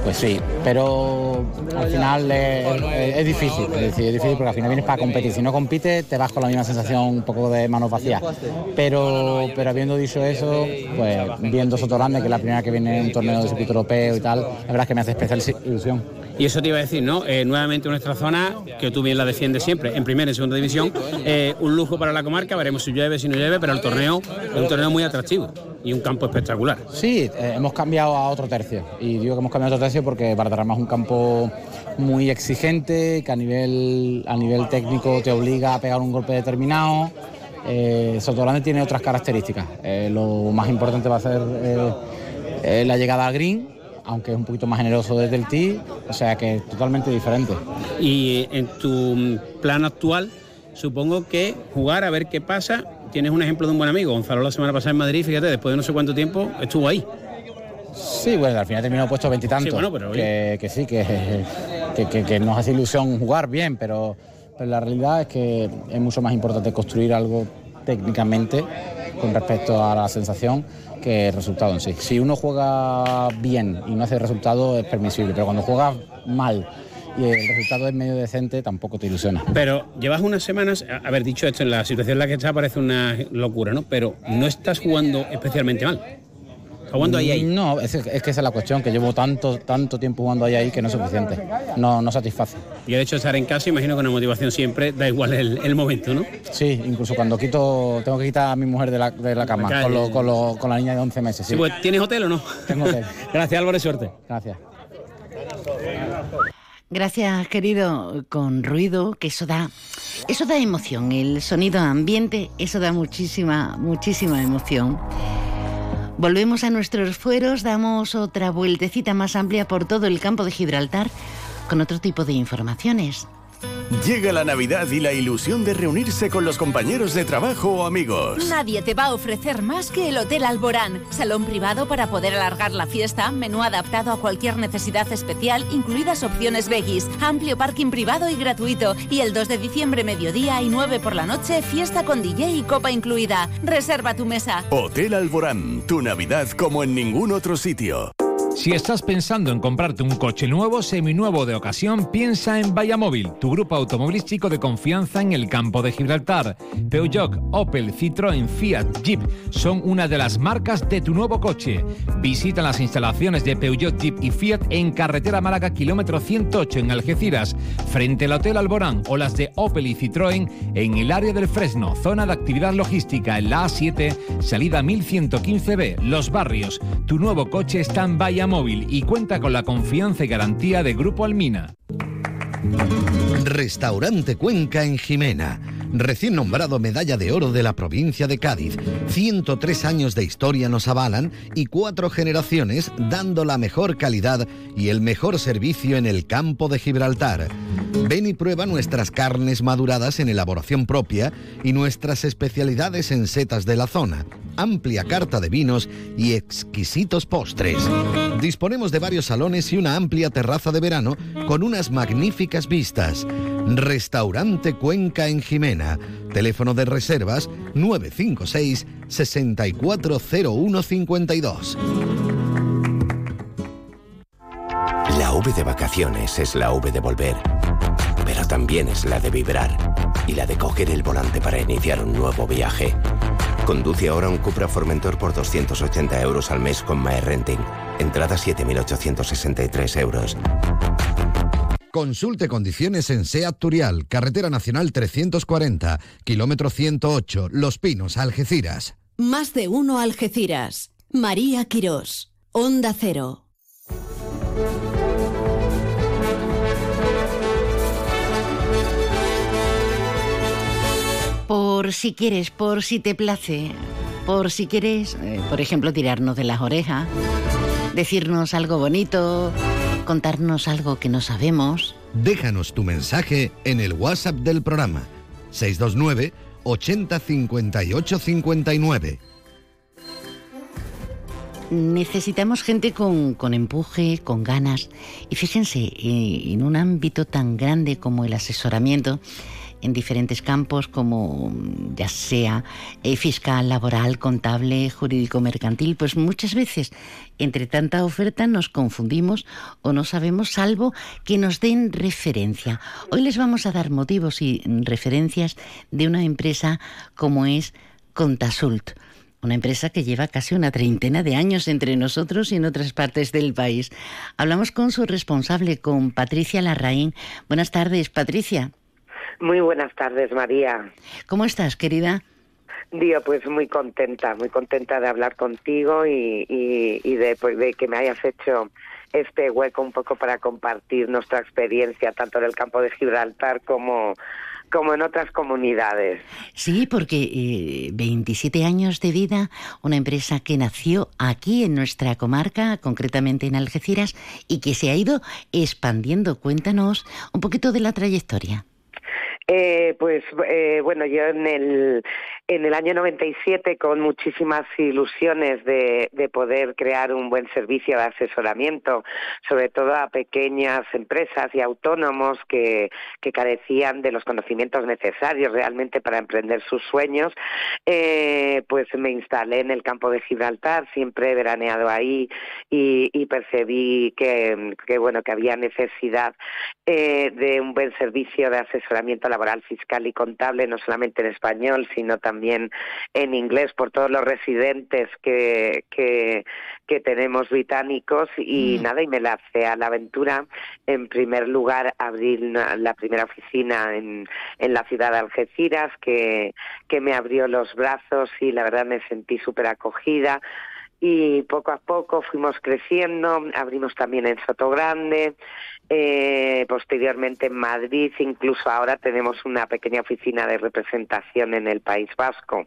pues sí, pero al final es, difícil, es, difícil porque al final vienes para competir, si no compites te vas con la misma sensación un poco de manos vacías, pero, pero habiendo dicho eso, pues viendo Soto Grande, que es la primera que viene en un torneo de circuito europeo y tal, la verdad es que me hace especial ilusión. Y eso te iba a decir, ¿no? Eh, nuevamente nuestra zona, que tú bien la defiendes siempre, en primera y segunda división, eh, un lujo para la comarca, veremos si llueve, si no llueve, pero el torneo es un torneo muy atractivo y un campo espectacular. Sí, eh, hemos cambiado a otro tercio. Y digo que hemos cambiado a otro tercio porque Bardarama es un campo muy exigente, que a nivel, a nivel técnico te obliga a pegar un golpe determinado. Eh, Sotogrande tiene otras características. lo más importante va a ser la llegada al green, aunque es un poquito más generoso desde el tee, o sea que es totalmente diferente. Y en tu plan actual, supongo que jugar a ver qué pasa. Tienes un ejemplo de un buen amigo, Gonzalo la semana pasada en Madrid, fíjate, después de no sé cuánto tiempo estuvo ahí. Sí, bueno, al final terminó puesto veintitantos. Sí, bueno, pero que, que, sí, que, que, nos hace ilusión jugar bien, pero, pero la realidad es que es mucho más importante construir algo técnicamente con respecto a la sensación que el resultado en sí. Si uno juega bien y no hace resultado es permisible, pero cuando juega mal y el resultado es medio decente, tampoco te ilusiona. Pero llevas unas semanas, haber dicho esto, en la situación en la que está parece una locura, ¿no? Pero no estás jugando especialmente mal jugando ahí ahí? No, es, que esa es la cuestión, que llevo tanto, tanto tiempo jugando ahí ahí que no es suficiente. No, no satisface. Y el hecho de estar en casa, imagino que una motivación siempre da igual el, momento, ¿no? Sí, incluso cuando quito, tengo que quitar a mi mujer de la, de la cama con, con, la niña de 11 meses. Sí. Pues, ¿Tienes hotel o no? Tengo hotel. (laughs) Gracias Álvaro, suerte. Gracias. Gracias, querido, con ruido, que eso da, eso da emoción, el sonido ambiente, eso da muchísima, muchísima emoción. Volvemos a nuestros fueros, damos otra vueltecita más amplia por todo el campo de Gibraltar con otro tipo de informaciones. Llega la Navidad y la ilusión de reunirse con los compañeros de trabajo o amigos. Nadie te va a ofrecer más que el Hotel Alborán. Salón privado para poder alargar la fiesta, menú adaptado a cualquier necesidad especial, incluidas opciones veggies, amplio parking privado y gratuito. Y el 2 de diciembre, mediodía y 9 por la noche, fiesta con DJ y copa incluida. Reserva tu mesa. Hotel Alborán, tu Navidad como en ningún otro sitio. Si estás pensando en comprarte un coche nuevo, seminuevo de ocasión, piensa en Móvil, tu grupo automovilístico de confianza en el campo de Gibraltar. Peugeot, Opel, Citroën, Fiat, Jeep son una de las marcas de tu nuevo coche. Visita las instalaciones de Peugeot, Jeep y Fiat en carretera Málaga, kilómetro 108 en Algeciras, frente al Hotel Alborán o las de Opel y Citroën en el área del Fresno, zona de actividad logística en la A7, salida 1115B, Los Barrios. Tu nuevo coche está en Móvil y cuenta con la confianza y garantía de Grupo Almina. Restaurante Cuenca en Jimena. Recién nombrado Medalla de Oro de la provincia de Cádiz. 103 años de historia nos avalan y cuatro generaciones dando la mejor calidad y el mejor servicio en el campo de Gibraltar. Ven y prueba nuestras carnes maduradas en elaboración propia y nuestras especialidades en setas de la zona amplia carta de vinos y exquisitos postres. Disponemos de varios salones y una amplia terraza de verano con unas magníficas vistas. Restaurante Cuenca en Jimena. Teléfono de reservas 956 640152. La V de vacaciones es la V de volver, pero también es la de vibrar y la de coger el volante para iniciar un nuevo viaje. Conduce ahora un Cupra Formentor por 280 euros al mes con MyRenting. Entrada 7.863 euros. Consulte condiciones en SEAT Turial, Carretera Nacional 340, kilómetro 108, Los Pinos, Algeciras. Más de uno Algeciras. María Quirós. Onda Cero. por si quieres, por si te place, por si quieres, eh, por ejemplo, tirarnos de las orejas, decirnos algo bonito, contarnos algo que no sabemos. Déjanos tu mensaje en el WhatsApp del programa 629 80 58 59. Necesitamos gente con, con, empuje, con ganas. Y fíjense, eh, en un ámbito tan grande como el asesoramiento, en diferentes campos como ya sea eh, fiscal, laboral, contable, jurídico, mercantil, pues muchas veces entre tanta oferta nos confundimos o no sabemos salvo que nos den referencia. Hoy les vamos a dar motivos y referencias de una empresa como es Contasult una empresa que lleva casi una treintena de años entre nosotros y en otras partes del país. Hablamos con su responsable, con Patricia Larraín. Buenas tardes, Patricia. Muy buenas tardes, María. ¿Cómo estás, querida? Dios, pues muy contenta, muy contenta de hablar contigo y, y, de, pues, de que me hayas hecho este hueco un poco para compartir nuestra experiencia, tanto en el campo de Gibraltar como, como en otras comunidades. Sí, porque 27 eh, años de vida, una empresa que nació aquí en nuestra comarca, concretamente en Algeciras, y que se ha ido expandiendo. Cuéntanos un poquito de la trayectoria. Eh, pues eh, bueno, yo en el, en el año 97 con muchísimas ilusiones de, de, poder crear un buen servicio de asesoramiento, sobre todo a pequeñas empresas y autónomos que, carecían de los conocimientos necesarios realmente para emprender sus sueños, eh, pues me instalé en el campo de Gibraltar, siempre he veraneado ahí y, y percibí que, bueno que había necesidad eh, de un buen servicio de asesoramiento laboral, fiscal y contable, no solamente en español, sino también en inglés por todos los residentes que, que, tenemos británicos y mm. nada, y me lancé a la aventura. En primer lugar, abrir la primera oficina en, en la ciudad de Algeciras, que, que me abrió los brazos y la verdad me sentí súper acogida y poco a poco fuimos creciendo, abrimos también en Sotogrande, eh, posteriormente en Madrid, incluso ahora tenemos una pequeña oficina de representación en el País Vasco.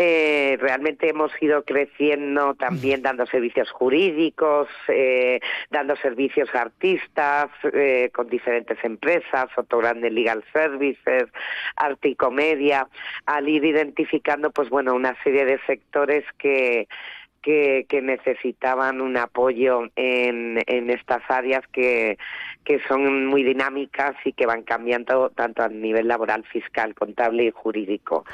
Eh, realmente hemos ido creciendo también dando servicios jurídicos, eh, dando servicios a artistas eh, con diferentes empresas, Sotogrande Legal Services, Arte y Comedia, al ir identificando pues bueno una serie de sectores que que, que, necesitaban un apoyo en, en estas áreas que, que son muy dinámicas y que van cambiando tanto a nivel laboral, fiscal, contable y jurídico.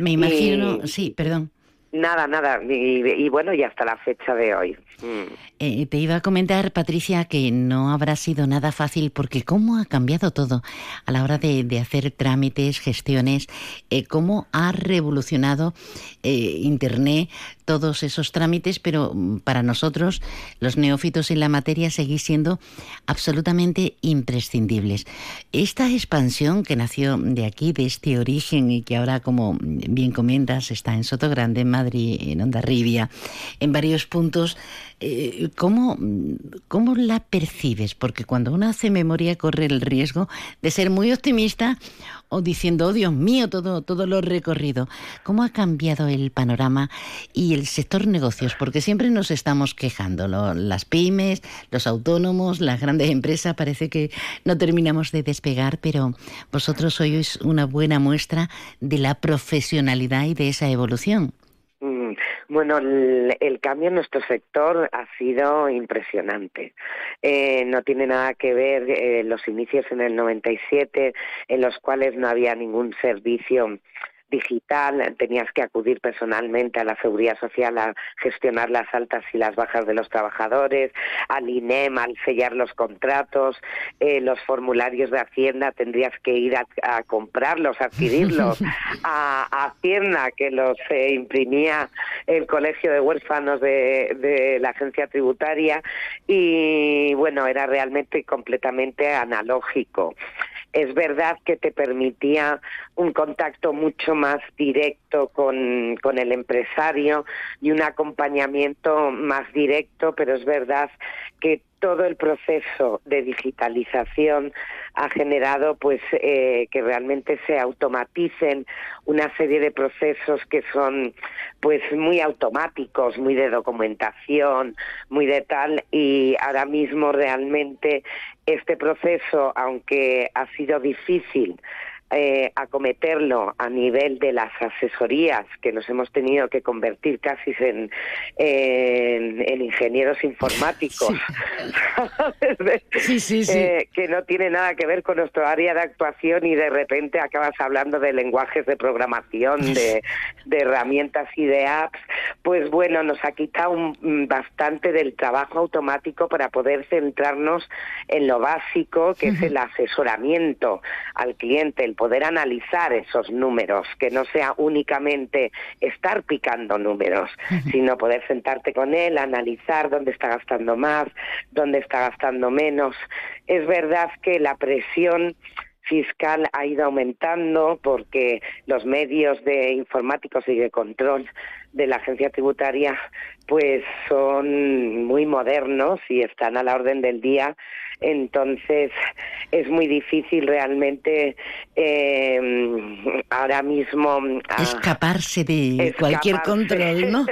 Me imagino, y, sí, perdón. Nada, nada, y, y, bueno, y hasta la fecha de hoy. Mm. Eh, te iba a comentar, Patricia, que no habrá sido nada fácil porque cómo ha cambiado todo a la hora de, de hacer trámites, gestiones, eh, cómo ha revolucionado eh, Internet todos esos trámites, pero mm, para nosotros, los neófitos en la materia, seguís siendo absolutamente imprescindibles. Esta expansión que nació de aquí, de este origen, y que ahora, como bien comentas, está en Sotogrande, en Madrid, en Ondarribia, en varios puntos, eh, ¿cómo, ¿cómo la percibes? Porque cuando uno hace memoria corre el riesgo de ser muy optimista o diciendo, oh Dios mío, todo, todo lo recorrido. ¿Cómo ha cambiado el panorama y el sector negocios? Porque siempre nos estamos quejando, lo, las pymes, los autónomos, las grandes empresas, parece que no terminamos de despegar, pero vosotros sois una buena muestra de la profesionalidad y de esa evolución. Bueno, el, el, cambio en nuestro sector ha sido impresionante. Eh, no tiene nada que ver eh, los inicios en el 97, en los cuales no había ningún servicio digital, tenías que acudir personalmente a la Seguridad Social a gestionar las altas y las bajas de los trabajadores, al INEM, al sellar los contratos, eh, los formularios de Hacienda tendrías que ir a, a comprarlos, a adquirirlos, (laughs) a, a, Hacienda que los eh, imprimía el Colegio de Huérfanos de, de la Agencia Tributaria y bueno, era realmente completamente analógico es verdad que te permitía un contacto mucho más directo con, con, el empresario y un acompañamiento más directo, pero es verdad que todo el proceso de digitalización ha generado pues eh, que realmente se automaticen una serie de procesos que son pues muy automáticos, muy de documentación, muy de tal y ahora mismo realmente este proceso, aunque ha sido difícil eh, acometerlo a nivel de las asesorías que nos hemos tenido que convertir casi en, en, en ingenieros informáticos, (laughs) sí. sí, sí, eh, que no tiene nada que ver con nuestro área de actuación y de repente acabas hablando de lenguajes de programación, de, de herramientas y de apps, pues bueno, nos ha quitado un, bastante del trabajo automático para poder centrarnos en lo básico, que es el (laughs) asesoramiento al cliente, el poder analizar esos números, que no sea únicamente estar picando números, sino poder sentarte con él, analizar dónde está gastando más, dónde está gastando menos. Es verdad que la presión fiscal ha ido aumentando porque los medios de informáticos y de control de la agencia tributaria pues son muy modernos y están a la orden del día entonces es muy difícil realmente eh, ahora mismo escaparse de escaparse. cualquier control no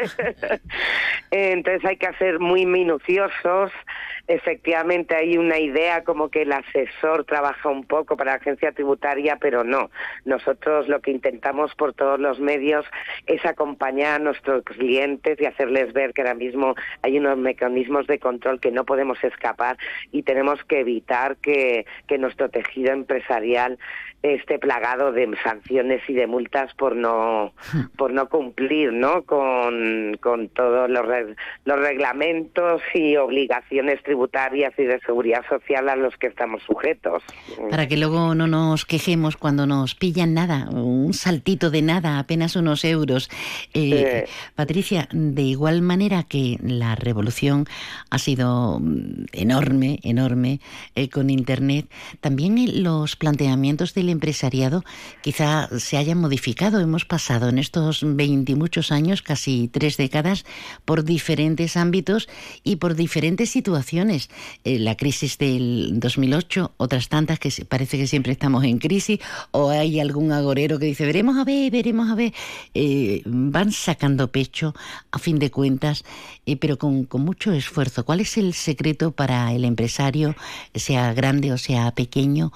(laughs) entonces hay que ser muy minuciosos efectivamente hay una idea como que el asesor trabaja un poco para la agencia tributaria, pero no. Nosotros lo que intentamos por todos los medios es acompañar a nuestros clientes y hacerles ver que ahora mismo hay unos mecanismos de control que no podemos escapar y tenemos que evitar que, que nuestro tejido empresarial esté plagado de sanciones y de multas por no (laughs) por no cumplir no con, con todos los, reg los reglamentos y obligaciones tributarias y de seguridad social a los que estamos sujetos. Para que luego no nos quejemos cuando nos pillan nada un saltito de nada apenas unos euros. Eh. Patricia de igual manera que la revolución ha sido mm, enorme, enorme eh, con Internet, también los planteamientos del empresariado quizá se hayan modificado. Hemos pasado en estos 20 y muchos años, casi tres décadas, por diferentes ámbitos y por diferentes situaciones. Eh, la crisis del 2008, otras tantas que parece que siempre estamos en crisis, o hay algún agorero que dice, veremos a ver, veremos a ver. Eh, van sacando pecho a fin de cuentas, eh, pero con, mucho esfuerzo. ¿Cuál es el secreto para el empresario, sea grande o sea pequeño,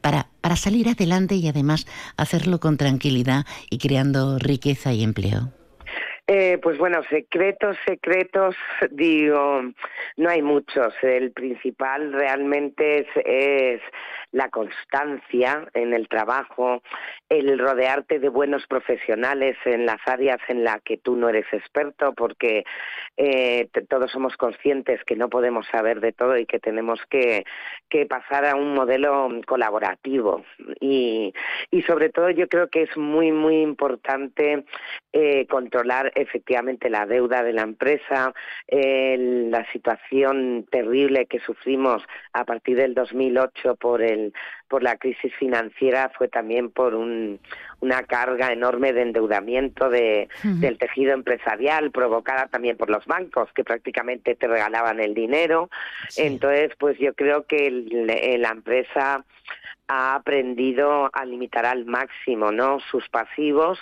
para, para salir adelante y además hacerlo con tranquilidad y creando riqueza y empleo? Eh, pues bueno, secretos, secretos, (laughs) digo, no hay muchos. El principal realmente es, la constancia en el trabajo, el rodearte de buenos profesionales en las áreas en las que tú no eres experto, porque eh, todos somos conscientes que no podemos saber de todo y que tenemos que, pasar a un modelo colaborativo. Y, sobre todo yo creo que es muy, muy importante eh, controlar efectivamente la deuda de la empresa, la situación terrible que sufrimos a partir del 2008 por el por la crisis financiera fue también por una carga enorme de endeudamiento de, del tejido empresarial provocada también por los bancos que prácticamente te regalaban el dinero. Entonces, pues yo creo que la empresa ha aprendido a limitar al máximo no sus pasivos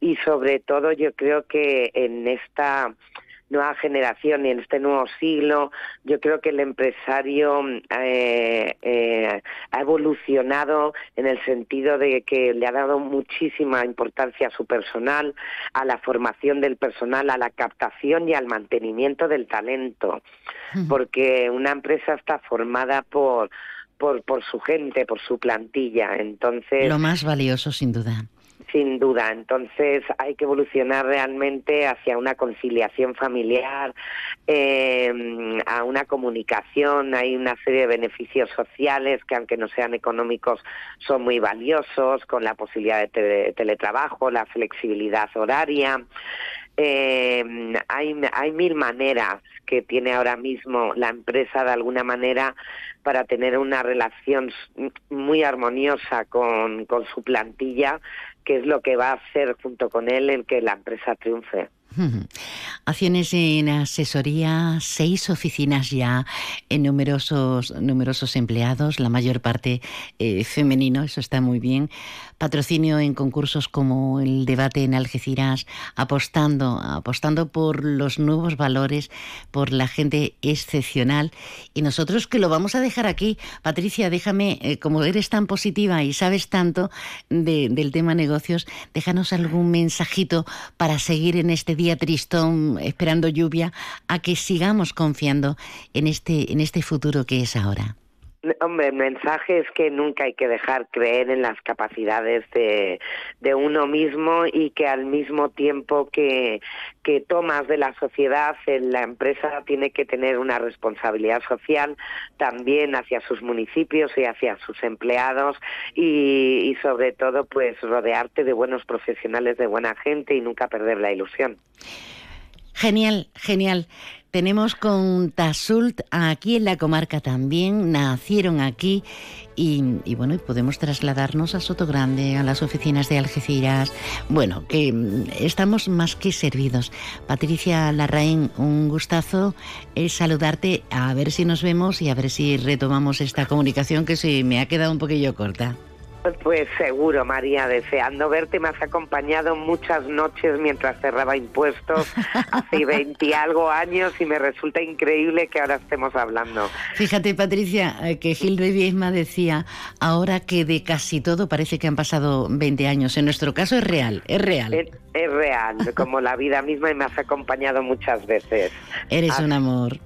y sobre todo yo creo que en esta nueva generación y en este nuevo siglo yo creo que el empresario eh, eh, evolucionado en el sentido de que le ha dado muchísima importancia a su personal, a la formación del personal, a la captación y al mantenimiento del talento, porque una empresa está formada por por, por su gente, por su plantilla. Entonces. Lo más valioso, sin duda. Sin duda. Entonces hay que evolucionar realmente hacia una conciliación familiar, eh, a una comunicación. Hay una serie de beneficios sociales que, aunque no sean económicos, son muy valiosos, con la posibilidad de teletrabajo, la flexibilidad horaria. Eh, hay, hay mil maneras que tiene ahora mismo la empresa de alguna manera para tener una relación muy armoniosa con, con su plantilla, que es lo que va a hacer junto con él el que la empresa triunfe. Acciones en asesoría, seis oficinas ya, en numerosos, numerosos empleados, la mayor parte eh, femenino, eso está muy bien. Patrocinio en concursos como el debate en Algeciras, apostando, apostando por los nuevos valores, por la gente excepcional. Y nosotros que lo vamos a dejar aquí, Patricia, déjame, eh, como eres tan positiva y sabes tanto del tema negocios, déjanos algún mensajito para seguir en este día tristón, esperando lluvia, a que sigamos confiando en este, en este futuro que es ahora. Hombre, el mensaje es que nunca hay que dejar creer en las capacidades de, de uno mismo y que al mismo tiempo que, que tomas de la sociedad, la empresa tiene que tener una responsabilidad social también hacia sus municipios y hacia sus empleados y, y sobre todo pues rodearte de buenos profesionales, de buena gente y nunca perder la ilusión. Genial, genial. Tenemos con Tasult aquí en la comarca también, nacieron aquí y, bueno, podemos trasladarnos a Soto Grande, a las oficinas de Algeciras. Bueno, que mm, estamos más que servidos. Patricia Larraín, un gustazo eh, saludarte, a ver si nos vemos y a ver si retomamos esta comunicación que se me ha quedado un poquillo corta. Pues seguro, María, deseando verte. Me has acompañado muchas noches mientras cerraba impuestos (laughs) hace 20 algo años y me resulta increíble que ahora estemos hablando. Fíjate, Patricia, eh, que Gil Viesma decía, ahora que de casi todo parece que han pasado 20 años. En nuestro caso es real, es real. Es, real, como la vida misma y me has acompañado muchas veces. Eres un amor.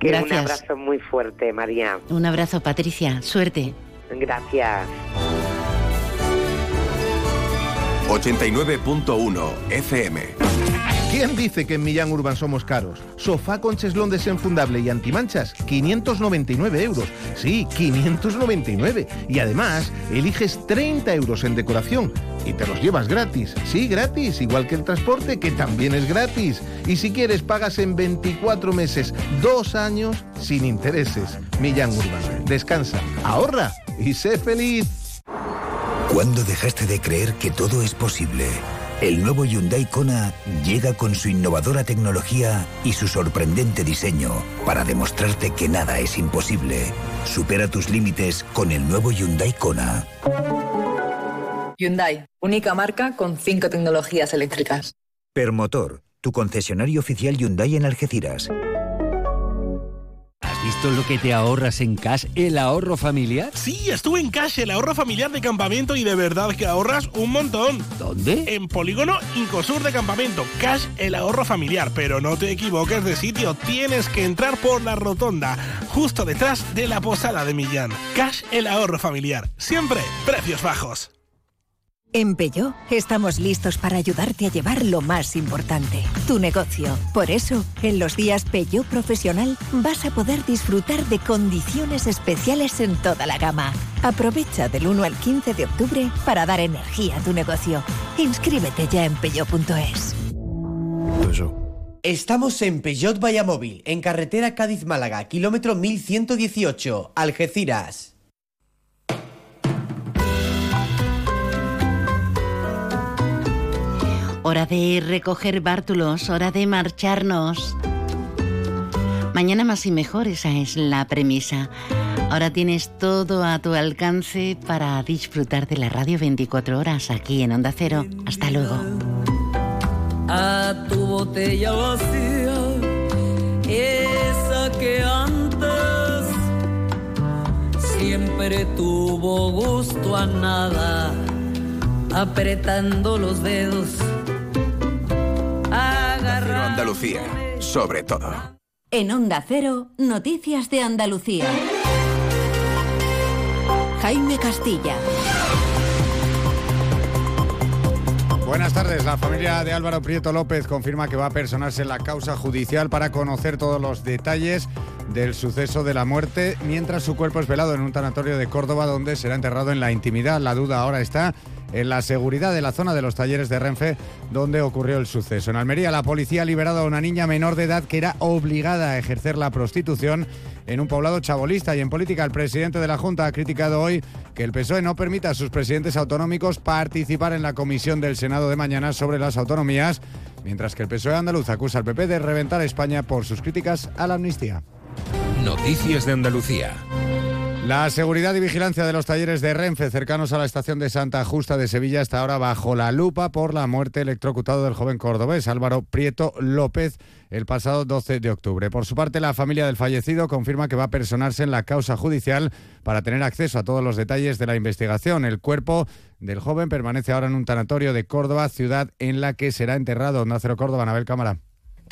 Gracias. Un abrazo muy fuerte, María. Un abrazo, Patricia. Suerte. Gracias. 89.1 FM. ¿Quién dice que en Millán Urban somos caros? Sofá con cheslón desenfundable y antimanchas, 599 euros. Sí, 599. Y además, eliges 30 euros en decoración y te los llevas gratis. Sí, gratis, igual que el transporte, que también es gratis. Y si quieres, pagas en 24 meses, dos años, sin intereses. Millán Urban. Descansa, ahorra y sé feliz. ¿Cuándo dejaste de creer que todo es posible? El nuevo Hyundai Kona llega con su innovadora tecnología y su sorprendente diseño para demostrarte que nada es imposible. Supera tus límites con el nuevo Hyundai Kona. Hyundai, única marca con cinco tecnologías eléctricas. Permotor, tu concesionario oficial Hyundai en Algeciras. ¿Has visto lo que te ahorras en Cash, el ahorro familiar? Sí, estuve en Cash, el ahorro familiar de campamento y de verdad que ahorras un montón. ¿Dónde? En Polígono Incosur de Campamento. Cash, el ahorro familiar. Pero no te equivoques de sitio, tienes que entrar por la rotonda, justo detrás de la posada de Millán. Cash, el ahorro familiar. Siempre precios bajos. En Peugeot estamos listos para ayudarte a llevar lo más importante, tu negocio. Por eso, en los días Peugeot Profesional vas a poder disfrutar de condiciones especiales en toda la gama. Aprovecha del 1 al 15 de octubre para dar energía a tu negocio. Inscríbete ya en peugeot.es. Estamos en Peugeot Vallamóvil, en carretera Cádiz-Málaga, kilómetro 1118, Algeciras. Hora de recoger bártulos, hora de marcharnos. Mañana más y mejor, esa es la premisa. Ahora tienes todo a tu alcance para disfrutar de la radio 24 horas aquí en Onda Cero. Hasta luego. A tu botella vacía, esa que antes siempre tuvo gusto a nada, apretando los dedos Andalucía, sobre todo. En Onda Cero, Noticias de Andalucía. Jaime Castilla. Buenas tardes. La familia de Álvaro Prieto López confirma que va a personarse en la causa judicial para conocer todos los detalles del suceso de la muerte, mientras su cuerpo es velado en un tanatorio de Córdoba donde será enterrado en la intimidad. La duda ahora está en la seguridad de la zona de los talleres de Renfe donde ocurrió el suceso. En Almería la policía ha liberado a una niña menor de edad que era obligada a ejercer la prostitución en un poblado chabolista y en política el presidente de la Junta ha criticado hoy que el PSOE no permita a sus presidentes autonómicos participar en la comisión del Senado de mañana sobre las autonomías, mientras que el PSOE andaluz acusa al PP de reventar a España por sus críticas a la amnistía. Noticias de Andalucía. La seguridad y vigilancia de los talleres de Renfe cercanos a la estación de Santa Justa de Sevilla está ahora bajo la lupa por la muerte electrocutado del joven cordobés Álvaro Prieto López el pasado 12 de octubre. Por su parte, la familia del fallecido confirma que va a personarse en la causa judicial para tener acceso a todos los detalles de la investigación. El cuerpo del joven permanece ahora en un tanatorio de Córdoba, ciudad en la que será enterrado. Nácero Córdoba, Anabel Cámara.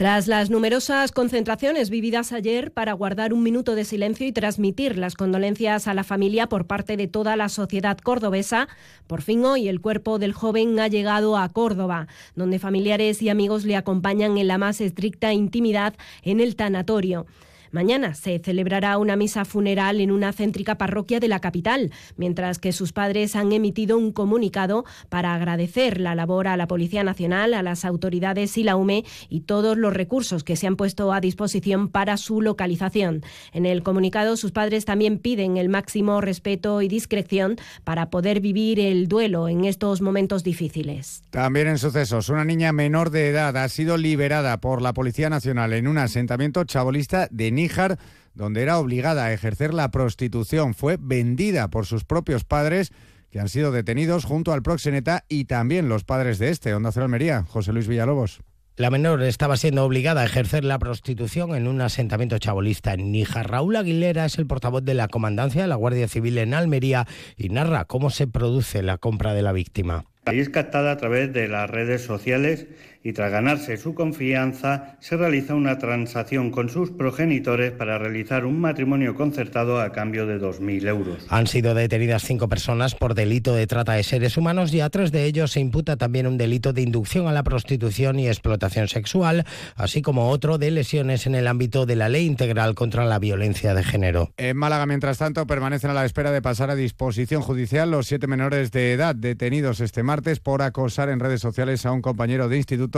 Tras las numerosas concentraciones vividas ayer para guardar un minuto de silencio y transmitir las condolencias a la familia por parte de toda la sociedad cordobesa, por fin hoy el cuerpo del joven ha llegado a Córdoba, donde familiares y amigos le acompañan en la más estricta intimidad en el tanatorio. Mañana se celebrará una misa funeral en una céntrica parroquia de la capital, mientras que sus padres han emitido un comunicado para agradecer la labor a la Policía Nacional, a las autoridades y la UME y todos los recursos que se han puesto a disposición para su localización. En el comunicado, sus padres también piden el máximo respeto y discreción para poder vivir el duelo en estos momentos difíciles. También en sucesos, una niña menor de edad ha sido liberada por la Policía Nacional en un asentamiento chabolista de Níjar, donde era obligada a ejercer la prostitución. Fue vendida por sus propios padres que han sido detenidos junto al proxeneta y también los padres de este, Onda Cero Almería, José Luis Villalobos. La menor estaba siendo obligada a ejercer la prostitución en un asentamiento chabolista en Níjar. Raúl Aguilera es el portavoz de la comandancia de la Guardia Civil en Almería y narra cómo se produce la compra de la víctima. Ahí es captada a través de las redes sociales y tras ganarse su confianza se realiza una transacción con sus progenitores para realizar un matrimonio concertado a cambio de 2.000 euros. Han sido detenidas cinco personas por delito de trata de seres humanos y a tres de ellos se imputa también un delito de inducción a la prostitución y explotación sexual, así como otro de lesiones en el ámbito de la Ley Integral contra la Violencia de Género. En Málaga, mientras tanto, permanecen a la espera de pasar a disposición judicial los siete menores de edad detenidos este martes por acosar en redes sociales a un compañero de instituto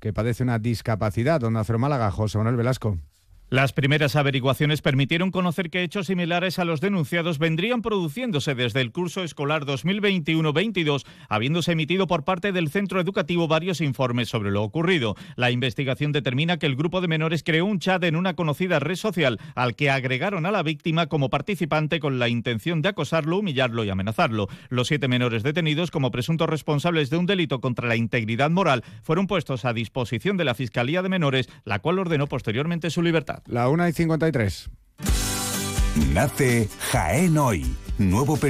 que padece una discapacidad. Donde Acero Málaga, José Manuel Velasco. Las primeras averiguaciones permitieron conocer que hechos similares a los denunciados vendrían produciéndose desde el curso escolar 2021-22, habiéndose emitido por parte del centro educativo varios informes sobre lo ocurrido. La investigación determina que el grupo de menores creó un chat en una conocida red social al que agregaron a la víctima como participante con la intención de acosarlo, humillarlo y amenazarlo. Los siete menores detenidos como presuntos responsables de un delito contra la integridad moral fueron puestos a disposición de la Fiscalía de Menores, la cual ordenó posteriormente su libertad. La 1 y 53. Nace Jaén hoy. Nuevo